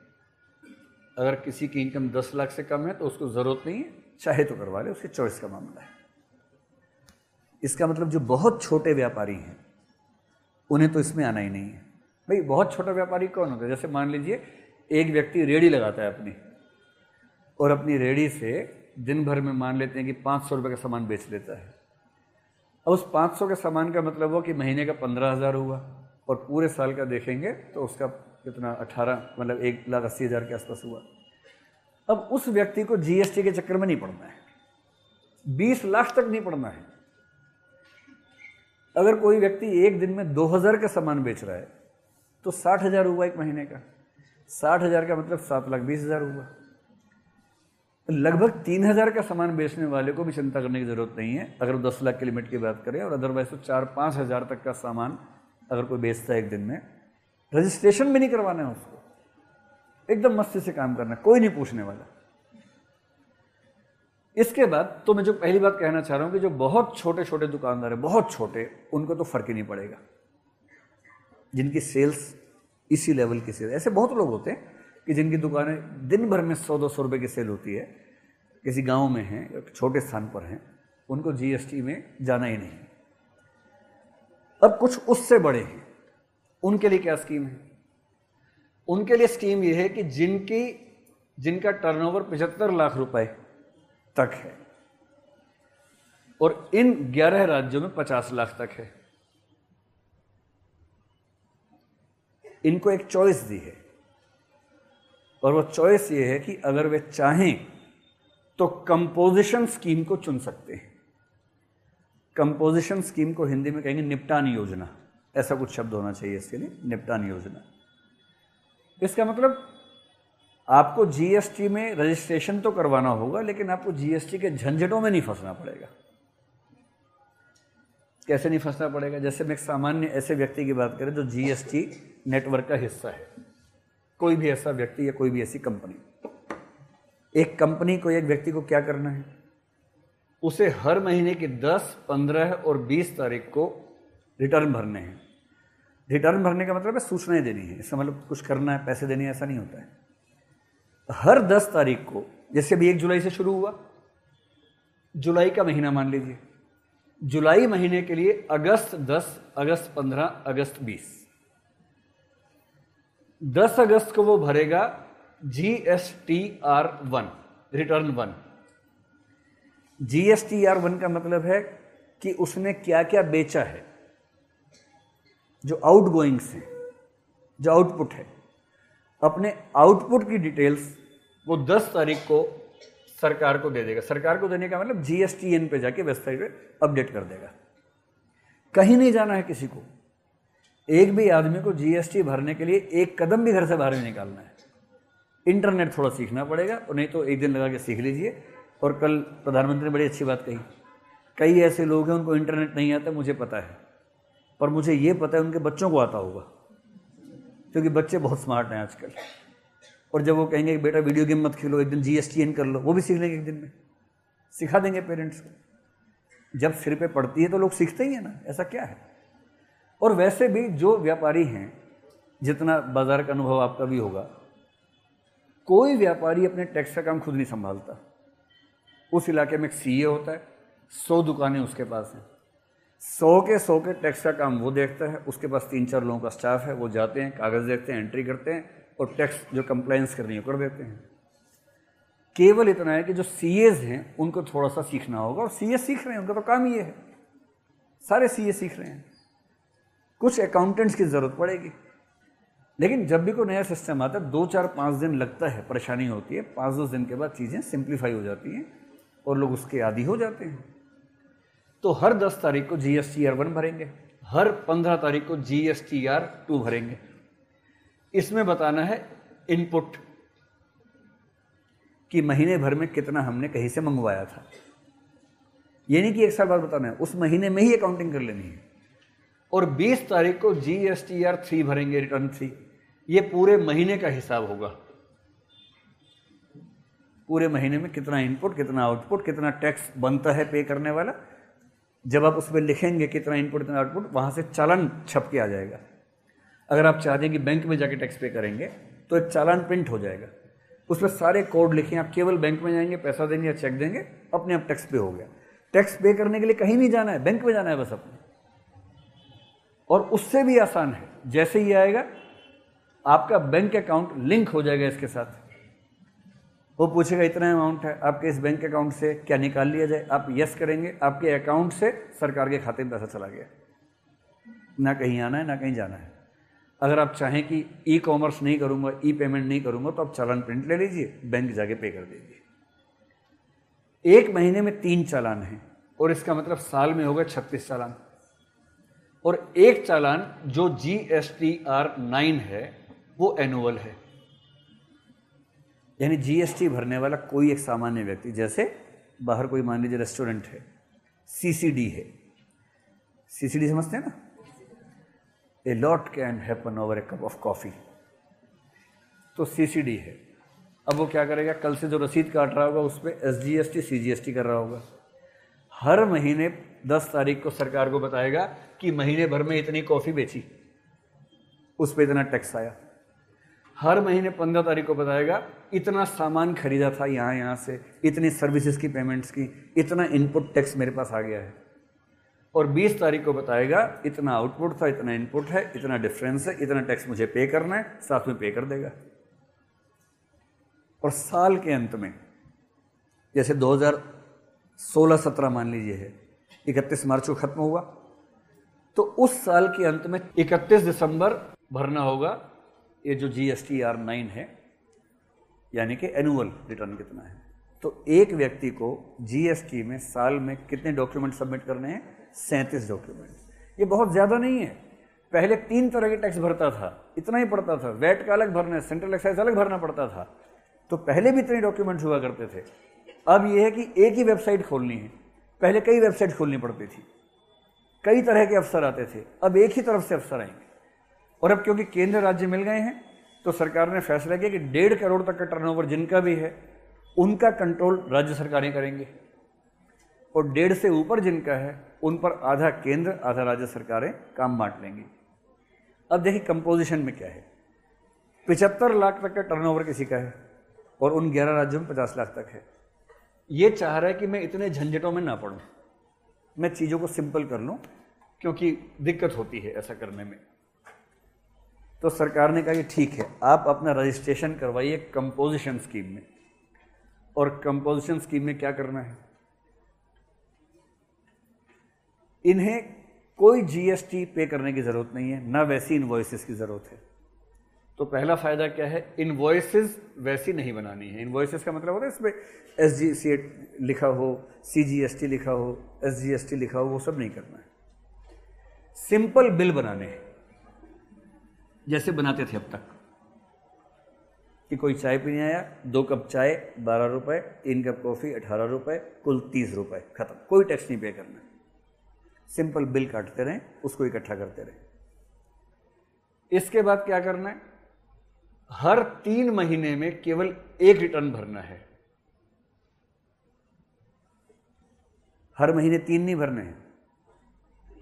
अगर किसी की इनकम 10 लाख से कम है तो उसको ज़रूरत नहीं है, चाहे तो करवा ले, उसकी चॉइस का मामला है। इसका मतलब जो बहुत छोटे व्यापारी हैं, उन्हें तो इसमें आना ही नहीं है। भाई, बहुत छोटा व्यापारी कौन होता है? जैसे मान लीजिए, एक व्यक्ति रेडी लगाता है अपनी, और अपनी रेडी से दिन भर में मान लेते हैं कि पाँच सौ का सामान बेच लेता है। अब उस पाँच सौ के सामान का मतलब हो कि महीने का पंद्रह हज़ार हुआ। और पूरे साल का देखेंगे तो उसका कितना, अठारह मतलब एक लाख अस्सी हज़ार के आसपास हुआ। अब उस व्यक्ति को जीएसटी के चक्कर में नहीं पड़ना है। बीस लाख तक नहीं पड़ना है। अगर कोई व्यक्ति एक दिन में दो हज़ार का सामान बेच रहा है तो साठ हज़ार हुआ एक महीने का। साठ हज़ार का मतलब सात लाख बीस हज़ार हुआ। लगभग तीन हज़ार का सामान बेचने वाले को भी चिंता करने की ज़रूरत नहीं है। अगर दस लाख की लिमिट की बात करें और अदरवाइज़ तो चार, पाँच हज़ार तक का सामान अगर कोई बेचता है एक दिन में रजिस्ट्रेशन भी नहीं करवाना है उसको। एकदम मस्ती से काम करना, कोई नहीं पूछने वाला। इसके बाद तो मैं जो पहली बात कहना चाह रहा हूँ कि जो बहुत छोटे छोटे दुकानदार है, बहुत छोटे, उनको तो फ़र्क ही नहीं पड़ेगा। जिनकी सेल्स इसी लेवल की सेल ऐसे बहुत लोग होते हैं कि जिनकी दुकानें दिन भर में सौ दो सौ रुपये की सेल होती है, किसी गाँव में हैं छोटे स्थान पर हैं, उनको जीएसटी में जाना ही नहीं। अब कुछ उससे बड़े हैं। उनके लिए क्या स्कीम है? उनके लिए स्कीम यह है कि जिनकी, जिनका टर्नओवर पचहत्तर लाख रुपए तक है और इन 11 राज्यों में 50 लाख तक है। इनको एक चॉइस दी है और वो चॉइस ये है कि अगर वे चाहें तो कंपोजिशन स्कीम को चुन सकते हैं। कंपोजिशन स्कीम को हिंदी में कहेंगे निपटान योजना। ऐसा कुछ शब्द होना चाहिए इसके लिए, निपटान योजना। इसका मतलब आपको जीएसटी में रजिस्ट्रेशन तो करवाना होगा, लेकिन आपको जीएसटी के झंझटों में नहीं फंसना पड़ेगा। कैसे नहीं फंसना पड़ेगा? जैसे मैं एक सामान्य ऐसे व्यक्ति की बात करें जो जीएसटी नेटवर्क का हिस्सा है। कोई भी ऐसा व्यक्ति या कोई भी ऐसी कंपनी एक कंपनी को, एक व्यक्ति को क्या करना है? उसे हर महीने की 10, 15 और 20 तारीख को रिटर्न भरने हैं। रिटर्न भरने का मतलब है सूचनाएँ देनी है। इसका मतलब कुछ करना है पैसे देने ऐसा नहीं होता है। हर 10 तारीख को जैसे अभी एक जुलाई से शुरू हुआ जुलाई का महीना मान लीजिए। जुलाई महीने के लिए अगस्त 10, अगस्त 15, अगस्त 20 10 अगस्त को वो भरेगा G S T R one return one. G S T R one का मतलब है कि उसने क्या क्या बेचा है, जो आउट गोइंग्स हैं, जो आउटपुट है। अपने आउटपुट की डिटेल्स वो 10 तारीख को सरकार को दे देगा। सरकार को देने का मतलब जीएसटीएन पे जाके वेबसाइट पे अपडेट कर देगा। कहीं नहीं जाना है किसी को। एक भी आदमी को जीएसटी भरने के लिए एक कदम भी घर से बाहर नहीं निकालना है। इंटरनेट थोड़ा सीखना पड़ेगा और नहीं तो एक दिन लगा के सीख लीजिए। और कल प्रधानमंत्री ने बड़ी अच्छी बात कही। कई ऐसे लोग हैं, उनको इंटरनेट नहीं आता, मुझे पता है। पर मुझे ये पता है, उनके बच्चों को आता होगा, क्योंकि बच्चे बहुत स्मार्ट हैं आजकल। और जब वो कहेंगे बेटा वीडियो गेम मत खेलो, एक दिन जी एस कर लो, वो भी सीख लेंगे एक दिन में। सिखा देंगे पेरेंट्स को। जब सिर पे पड़ती है तो लोग सीखते ही हैं ना, ऐसा क्या है? और वैसे भी जो व्यापारी हैं, जितना बाज़ार का अनुभव आपका भी होगा, कोई व्यापारी अपने टैक्स का काम खुद नहीं संभालता। उस इलाके में एक सीए होता है। सौ दुकानें उसके पास हैं। सौ के सौ के टैक्स का काम वो देखता है, उसके पास तीन चार लोगों का स्टाफ है, वो जाते हैं, कागज़ देखते हैं एंट्री करते हैं और टैक्स जो कंप्लाइंस करनी है कर देते हैं। केवल इतना है कि जो सी हैं, उनको थोड़ा सा सीखना होगा और सीए सीख रहे हैं, उनका तो काम ये है। सारे सीए सीख रहे हैं। कुछ अकाउंटेंट्स की ज़रूरत पड़ेगी। लेकिन जब भी कोई नया सिस्टम आता है, दो चार पाँच दिन लगता है, परेशानी होती है पाँच दस दिन के बाद चीज़ें सिंप्लीफाई हो जाती हैं। और लोग उसके आदि हो जाते हैं। तो हर दस तारीख को G S T R one भरेंगे। हर पंद्रह तारीख को G S T R two भरेंगे। इसमें बताना है इनपुट कि महीने भर में कितना हमने कहीं से मंगवाया था। ये नहीं कि एक साल बाद बताना है, उस महीने में ही अकाउंटिंग कर लेनी है। और 20 तारीख को G S T R three भरेंगे रिटर्न थ्री ये पूरे महीने का हिसाब होगा। पूरे महीने में कितना इनपुट कितना आउटपुट कितना टैक्स बनता है पे करने वाला। जब आप उसमें लिखेंगे कितना इनपुट कितना आउटपुट वहाँ से चालान छप के आ जाएगा। अगर आप चाहते हैं कि बैंक में जाके टैक्स पे करेंगे तो एक चालान प्रिंट हो जाएगा। उसमें सारे कोड लिखे, आप केवल बैंक में जाएँगे, पैसा देंगे या चेक देंगे, अपने आप टैक्स पे हो गया। टैक्स पे करने के लिए कहीं नहीं जाना है बैंक में जाना है बस अपने। और उससे भी आसान है। जैसे ही आएगा, आपका बैंक अकाउंट लिंक हो जाएगा इसके साथ। वो पूछेगा, इतना अमाउंट है, आपके इस बैंक अकाउंट से क्या निकाल लिया जाए? आप यस करेंगे, आपके अकाउंट से सरकार के खाते में पैसा चला गया। ना कहीं आना है, ना कहीं जाना है। अगर आप चाहें कि ई कॉमर्स नहीं करूँगा ई पेमेंट नहीं करूँगा तो आप चालान प्रिंट ले लीजिए बैंक जाके पे कर दीजिए एक महीने में तीन चालान हैं, और इसका मतलब साल में होगा छत्तीस चालान। और एक चालान जो G S T R nine है, वो एनुअल है। यानी जीएसटी भरने वाला कोई एक सामान्य व्यक्ति, जैसे बाहर कोई मान लीजिए रेस्टोरेंट है सीसीडी है। सीसीडी समझते हैं ना? A lot can happen over a cup of coffee तो सीसीडी है। अब वो क्या करेगा? कल से जो रसीद काट रहा होगा, उस पर S G S T C G S T कर रहा होगा। हर महीने दस तारीख को सरकार को बताएगा कि महीने भर में इतनी कॉफ़ी बेची। उस पर इतना टैक्स आया। हर महीने पंद्रह तारीख को बताएगा, इतना सामान खरीदा था यहाँ यहाँ से, इतनी सर्विसेज़ की पेमेंट्स की, इतना इनपुट टैक्स मेरे पास आ गया है। और 20 तारीख को बताएगा, इतना आउटपुट था, इतना इनपुट है, इतना डिफरेंस है, इतना टैक्स मुझे पे करना है, साथ में पे कर देगा। और साल के अंत में, जैसे 2016-17 मान लीजिए है 31 मार्च को खत्म हुआ तो उस साल के अंत में 31 दिसंबर भरना होगा ये जो G S T R nine है, यानी कि एनुअल रिटर्न कितना है? तो एक व्यक्ति को जीएसटी में साल में कितने डॉक्यूमेंट सबमिट करने हैं? सैंतीस डॉक्यूमेंट ये बहुत ज़्यादा नहीं है। पहले तीन तरह के टैक्स भरता था। इतना ही पड़ता था। वैट का अलग भरना है सेंट्रल एक्साइज अलग भरना पड़ता था। तो पहले भी इतने डॉक्यूमेंट्स हुआ करते थे। अब यह है कि एक ही वेबसाइट खोलनी है। पहले कई वेबसाइट खोलनी पड़ती थी। कई तरह के अफसर आते थे। अब एक ही तरफ़ से अफसर आएँगे। और अब क्योंकि केंद्र राज्य मिल गए हैं तो सरकार ने फैसला किया कि डेढ़ करोड़ तक का टर्नओवर जिनका भी है, उनका कंट्रोल राज्य सरकारें करेंगे। और डेढ़ से ऊपर जिनका है, उन पर आधा केंद्र, आधा राज्य सरकारें काम बांट लेंगी। अब देखिए कंपोजिशन में क्या है। पिचहत्तर लाख तक का टर्नओवर किसी का है और उन ग्यारह राज्यों में पचास लाख तक है। ये चाह रहा है कि मैं इतने झंझटों में ना पढ़ूं मैं चीज़ों को सिंपल कर लूँ, क्योंकि दिक्कत होती है ऐसा करने में। तो सरकार ने कहा कि ठीक है, आप अपना रजिस्ट्रेशन करवाइए कंपोजिशन स्कीम में। और कंपोजिशन स्कीम में क्या करना है? इन्हें कोई जीएसटी पे करने की ज़रूरत नहीं है, ना वैसी इन्वॉइसेस की ज़रूरत है। तो पहला फ़ायदा क्या है? इन्वॉइसेस वैसी नहीं बनानी है। इन्वॉइसेस का मतलब होता है इसमें एस जी सी एट लिखा हो सी जी एस टी लिखा हो एस जी एस टी लिखा हो, वो सब नहीं करना है। सिंपल बिल बनाने हैं। जैसे बनाते थे अब तक। कि कोई चाय पीने आया, दो कप चाय, बारह रुपए, तीन कप कॉफ़ी, अठारह रुपए, कुल तीस रुपए, खत्म। कोई टैक्स नहीं पे करना। सिंपल बिल काटते रहें, उसको इकट्ठा करते रहें। इसके बाद क्या करना है? हर तीन महीने में केवल एक रिटर्न भरना है। हर महीने तीन नहीं भरने हैं।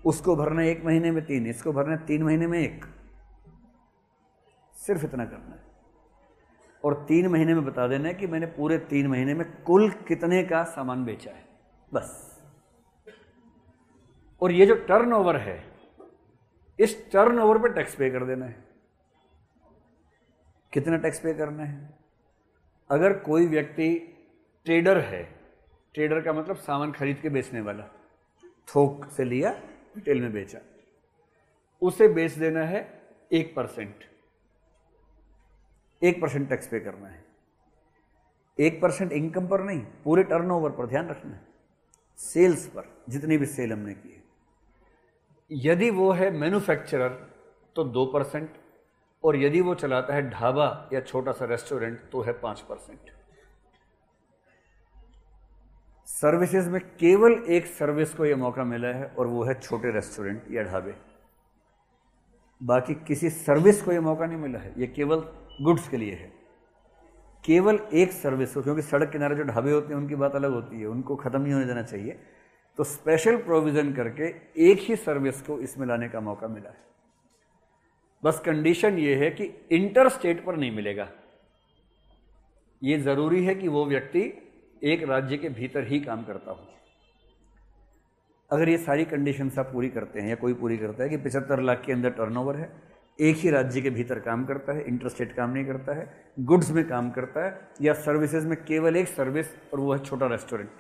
उसको भरना एक महीने में तीन, इसको भरना तीन महीने में एक। सिर्फ़ इतना करना है। और तीन महीने में बता देना है कि मैंने पूरे तीन महीने में कुल कितने का सामान बेचा है। बस। और ये जो टर्नओवर है, इस टर्नओवर पे टैक्स पे कर देना है। कितना टैक्स पे करना है? अगर कोई व्यक्ति ट्रेडर है ट्रेडर का मतलब सामान खरीद के बेचने वाला, थोक से लिया रिटेल में बेचा, उसे बेच देना है एक परसेंट एक परसेंट टैक्स पे करना है। एक परसेंट इनकम पर नहीं, पूरे टर्नओवर पर ध्यान रखना है। सेल्स पर, जितनी भी सेल हमने की है। यदि वो है मैन्युफैक्चरर तो दो परसेंट और यदि वो चलाता है ढाबा या छोटा सा रेस्टोरेंट तो है पाँच परसेंट सर्विसेज़ में केवल एक सर्विस को यह मौका मिला है, और वो है छोटे रेस्टोरेंट या ढाबे। बाकी किसी सर्विस को यह मौका नहीं मिला है, ये केवल गुड्स के लिए है। केवल एक सर्विस को, क्योंकि सड़क किनारे जो ढाबे होते हैं, उनकी बात अलग होती है, उनको ख़त्म नहीं होने देना चाहिए। तो स्पेशल प्रोविज़न करके एक ही सर्विस को इसमें लाने का मौका मिला है। बस कंडीशन ये है कि इंटर स्टेट पर नहीं मिलेगा। ये ज़रूरी है कि वो व्यक्ति एक राज्य के भीतर ही काम करता हो। अगर ये सारी कंडीशन आप पूरी करते हैं, या कोई पूरी करता है कि पिछहत्तर लाख के अंदर टर्नओवर है एक ही राज्य के भीतर काम करता है इंटर स्टेट काम नहीं करता है गुड्स में काम करता है, या सर्विसेज़ में केवल एक सर्विस और वो है छोटा रेस्टोरेंट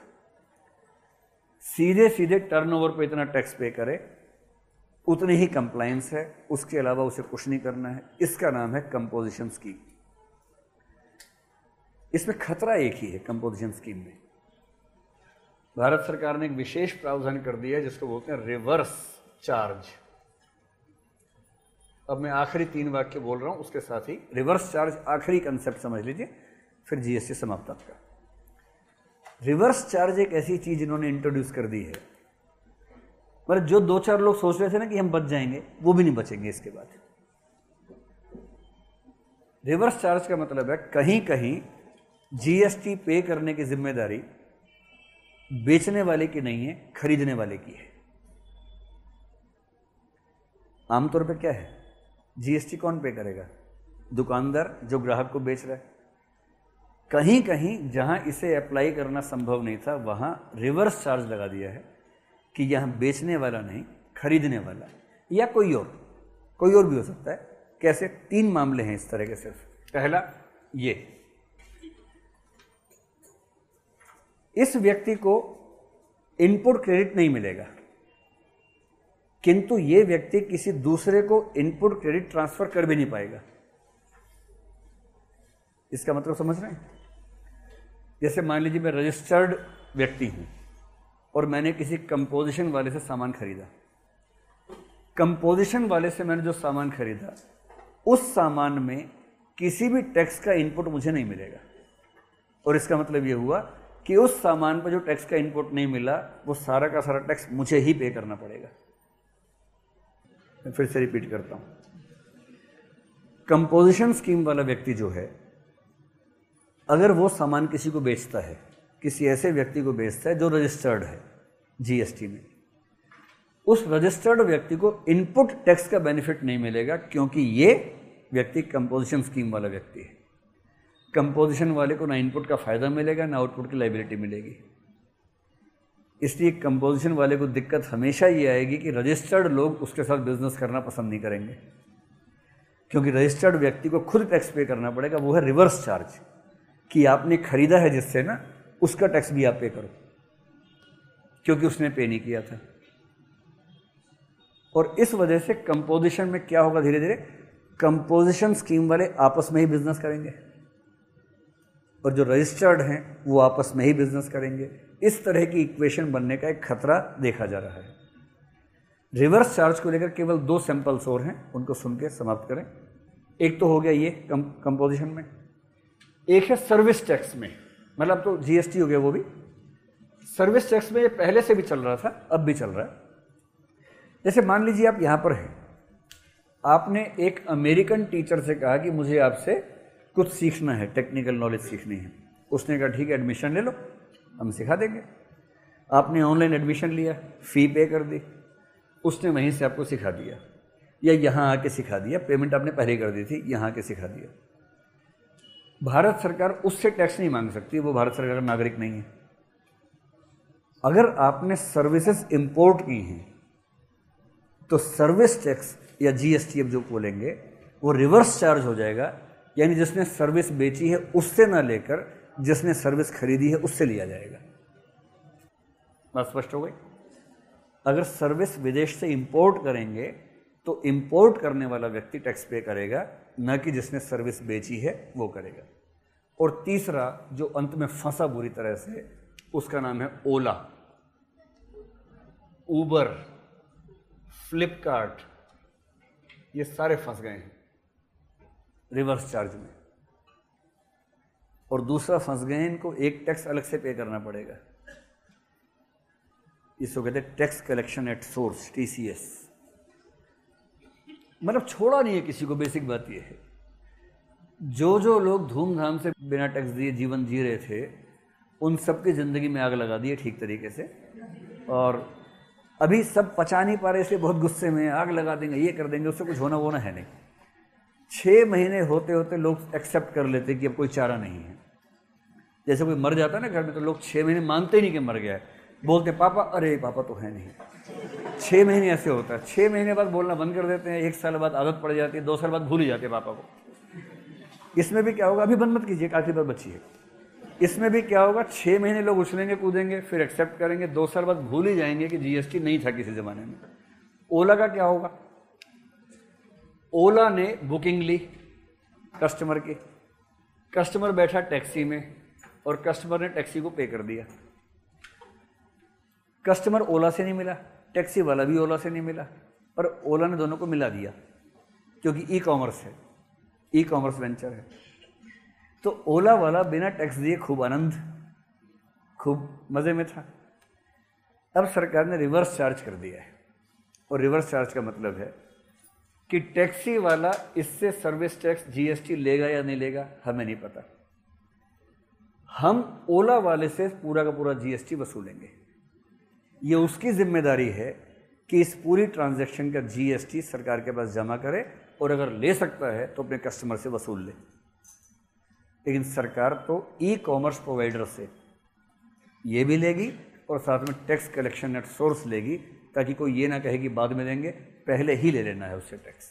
सीधे सीधे टर्नओवर पे इतना टैक्स पे करे, उतनी ही कंप्लायंस है, उसके अलावा उसे कुछ नहीं करना है। इसका नाम है कंपोजिशन स्कीम इसमें खतरा एक ही है कंपोजिशन स्कीम में। भारत सरकार ने एक विशेष प्रावधान कर दिया है, जिसको बोलते हैं रिवर्स चार्ज अब मैं आखिरी तीन वाक्य बोल रहा हूँ, उसके साथ ही रिवर्स चार्ज आखिरी कंसेप्ट समझ लीजिए, फिर जीएसटी समाप्त आपका। रिवर्स चार्ज एक ऐसी चीज़ इन्होंने इंट्रोड्यूस कर दी है। मतलब जो दो चार लोग सोच रहे थे ना कि हम बच जाएँगे, वो भी नहीं बचेंगे इसके बाद। रिवर्स चार्ज का मतलब है कहीं कहीं जीएसटी पे करने की ज़िम्मेदारी बेचने वाले की नहीं है, खरीदने वाले की है। आमतौर पर क्या है? जीएसटी कौन पे करेगा? दुकानदार जो ग्राहक को बेच रहा है। कहीं कहीं जहाँ इसे अप्लाई करना संभव नहीं था, वहाँ रिवर्स चार्ज लगा दिया है कि यहाँ बेचने वाला नहीं, खरीदने वाला या कोई और। कोई और भी हो सकता है। कैसे? तीन मामले हैं इस तरह के सिर्फ़। पहला, ये। इस व्यक्ति को इनपुट क्रेडिट नहीं मिलेगा। किंतु ये व्यक्ति किसी दूसरे को इनपुट क्रेडिट ट्रांसफ़र कर भी नहीं पाएगा। इसका मतलब समझ रहे हैं? जैसे मान लीजिए मैं रजिस्टर्ड व्यक्ति हूँ और मैंने किसी कंपोजिशन वाले से सामान खरीदा। कंपोजिशन वाले से मैंने जो सामान खरीदा, उस सामान में किसी भी टैक्स का इनपुट मुझे नहीं मिलेगा। और इसका मतलब यह हुआ कि उस सामान पर जो टैक्स का इनपुट नहीं मिला, वो सारा का सारा टैक्स मुझे ही पे करना पड़ेगा। मैं फिर से रिपीट करता हूँ। कंपोजिशन स्कीम वाला व्यक्ति जो है, अगर वो सामान किसी को बेचता है, किसी ऐसे व्यक्ति को बेचता है जो रजिस्टर्ड है जीएसटी में, उस रजिस्टर्ड व्यक्ति को इनपुट टैक्स का बेनिफिट नहीं मिलेगा क्योंकि ये व्यक्ति कंपोजिशन स्कीम वाला व्यक्ति है। कंपोजिशन वाले को ना इनपुट का फ़ायदा मिलेगा, ना आउटपुट की लाइबिलिटी मिलेगी। इसलिए कंपोजिशन वाले को दिक्कत हमेशा ये आएगी कि रजिस्टर्ड लोग उसके साथ बिज़नेस करना पसंद नहीं करेंगे। क्योंकि रजिस्टर्ड व्यक्ति को खुद टैक्स पे करना पड़ेगा, वो है रिवर्स चार्ज कि आपने खरीदा है जिससे ना, उसका टैक्स भी आप पे करो। क्योंकि उसने पे नहीं किया था। और इस वजह से कंपोजिशन में क्या होगा धीरे धीरे कंपोजिशन स्कीम वाले आपस में ही बिज़नेस करेंगे। और जो रजिस्टर्ड हैं, वो आपस में ही बिज़नेस करेंगे। इस तरह की इक्वेशन बनने का एक खतरा देखा जा रहा है। रिवर्स चार्ज को लेकर केवल दो सैंपल्स और हैं, उनको सुन के समाप्त करें। एक तो हो गया ये कम कंपोजिशन में, एक है सर्विस टैक्स में। मतलब तो जीएसटी हो गया वो भी। सर्विस टैक्स में ये पहले से भी चल रहा था, अब भी चल रहा है। जैसे मान लीजिए आप यहाँ पर हैं। आपने एक अमेरिकन टीचर से कहा कि मुझे आपसे कुछ सीखना है टेक्निकल नॉलेज सीखनी है। उसने कहा, ठीक है एडमिशन ले लो। हम सिखा देंगे। आपने ऑनलाइन एडमिशन लिया फ़ी पे कर दी, उसने वहीं से आपको सिखा दिया। या यहाँ आके सिखा दिया पेमेंट आपने पहले कर दी थी, यहाँ आके सिखा दिया। भारत सरकार उससे टैक्स नहीं मांग सकती, वो भारत सरकार का नागरिक नहीं है। अगर आपने सर्विसेज़ इंपोर्ट की हैं तो सर्विस टैक्स या जीएसटी अब जो बोलेंगे वो रिवर्स चार्ज हो जाएगा, यानी जिसने सर्विस बेची है, उससे ना लेकर जिसने सर्विस खरीदी है उससे लिया जाएगा। बात स्पष्ट हो गई? अगर सर्विस विदेश से इंपोर्ट करेंगे तो इंपोर्ट करने वाला व्यक्ति टैक्स पे करेगा, न कि जिसने सर्विस बेची है, वो करेगा। और तीसरा, जो अंत में फंसा बुरी तरह से, उसका नाम है ओला। ऊबर फ्लिपकार्ट ये सारे फंस गए हैं। रिवर्स चार्ज में। और दूसरा फंस गए इनको एक टैक्स अलग से पे करना पड़ेगा। इसको कहते tax collection at source TCS मतलब छोड़ा नहीं है किसी को, बेसिक बात यह है। जो जो लोग धूमधाम से बिना टैक्स दिए जीवन जी रहे थे, उन सबकी ज़िंदगी में आग लगा दी है ठीक तरीके से। और अभी सब पचा नहीं पा रहे, इसलिए बहुत गुस्से में आग लगा देंगे, ये कर देंगे, उससे कुछ होना वोना है नहीं। छः महीने होते होते लोग एक्सेप्ट कर लेते कि अब कोई चारा नहीं है। जैसे कोई मर जाता है ना घर में तो लोग छः महीने मानते ही नहीं कि मर गया है। बोलते, पापा, अरे, पापा तो है नहीं। छः महीने ऐसे होता है। छः महीने बाद बोलना बंद कर देते हैं। एक साल बाद आदत पड़ जाती है। दो साल बाद भूल ही जाते हैं पापा को। इसमें भी क्या होगा? अभी बंद मत कीजिए आखिरी बार बच्ची है। इसमें भी क्या होगा? छः महीने लोग उछलेंगे, कूदेंगे, फिर एक्सेप्ट करेंगे। दो साल बाद भूल ही जाएँगे कि जीएसटी नहीं था किसी ज़माने में। ओला का क्या होगा? ओला ने बुकिंग ली कस्टमर की। कस्टमर बैठा टैक्सी में। और कस्टमर ने टैक्सी को पे कर दिया। कस्टमर ओला से नहीं मिला टैक्सी वाला भी ओला से नहीं मिला, पर ओला ने दोनों को मिला दिया, क्योंकि ई कॉमर्स है ई कॉमर्स वेंचर है। तो ओला वाला बिना टैक्स दिए खूब आनंद, खूब मज़े में था। अब सरकार ने रिवर्स चार्ज कर दिया है, और रिवर्स चार्ज का मतलब है कि टैक्सी वाला इससे सर्विस टैक्स जीएसटी लेगा या नहीं लेगा, हमें नहीं पता। हम ओला वाले से पूरा का पूरा जीएसटी वसूलेंगे। ये उसकी ज़िम्मेदारी है कि इस पूरी ट्रांजैक्शन का जीएसटी सरकार के पास जमा करे और अगर ले सकता है तो अपने कस्टमर से वसूल ले। लेकिन सरकार तो ई कॉमर्स प्रोवाइडर से ये भी लेगी और साथ में टैक्स कलेक्शन एट सोर्स लेगी ताकि कोई ये ना कहे कि बाद में देंगे, पहले ही ले लेना है उससे टैक्स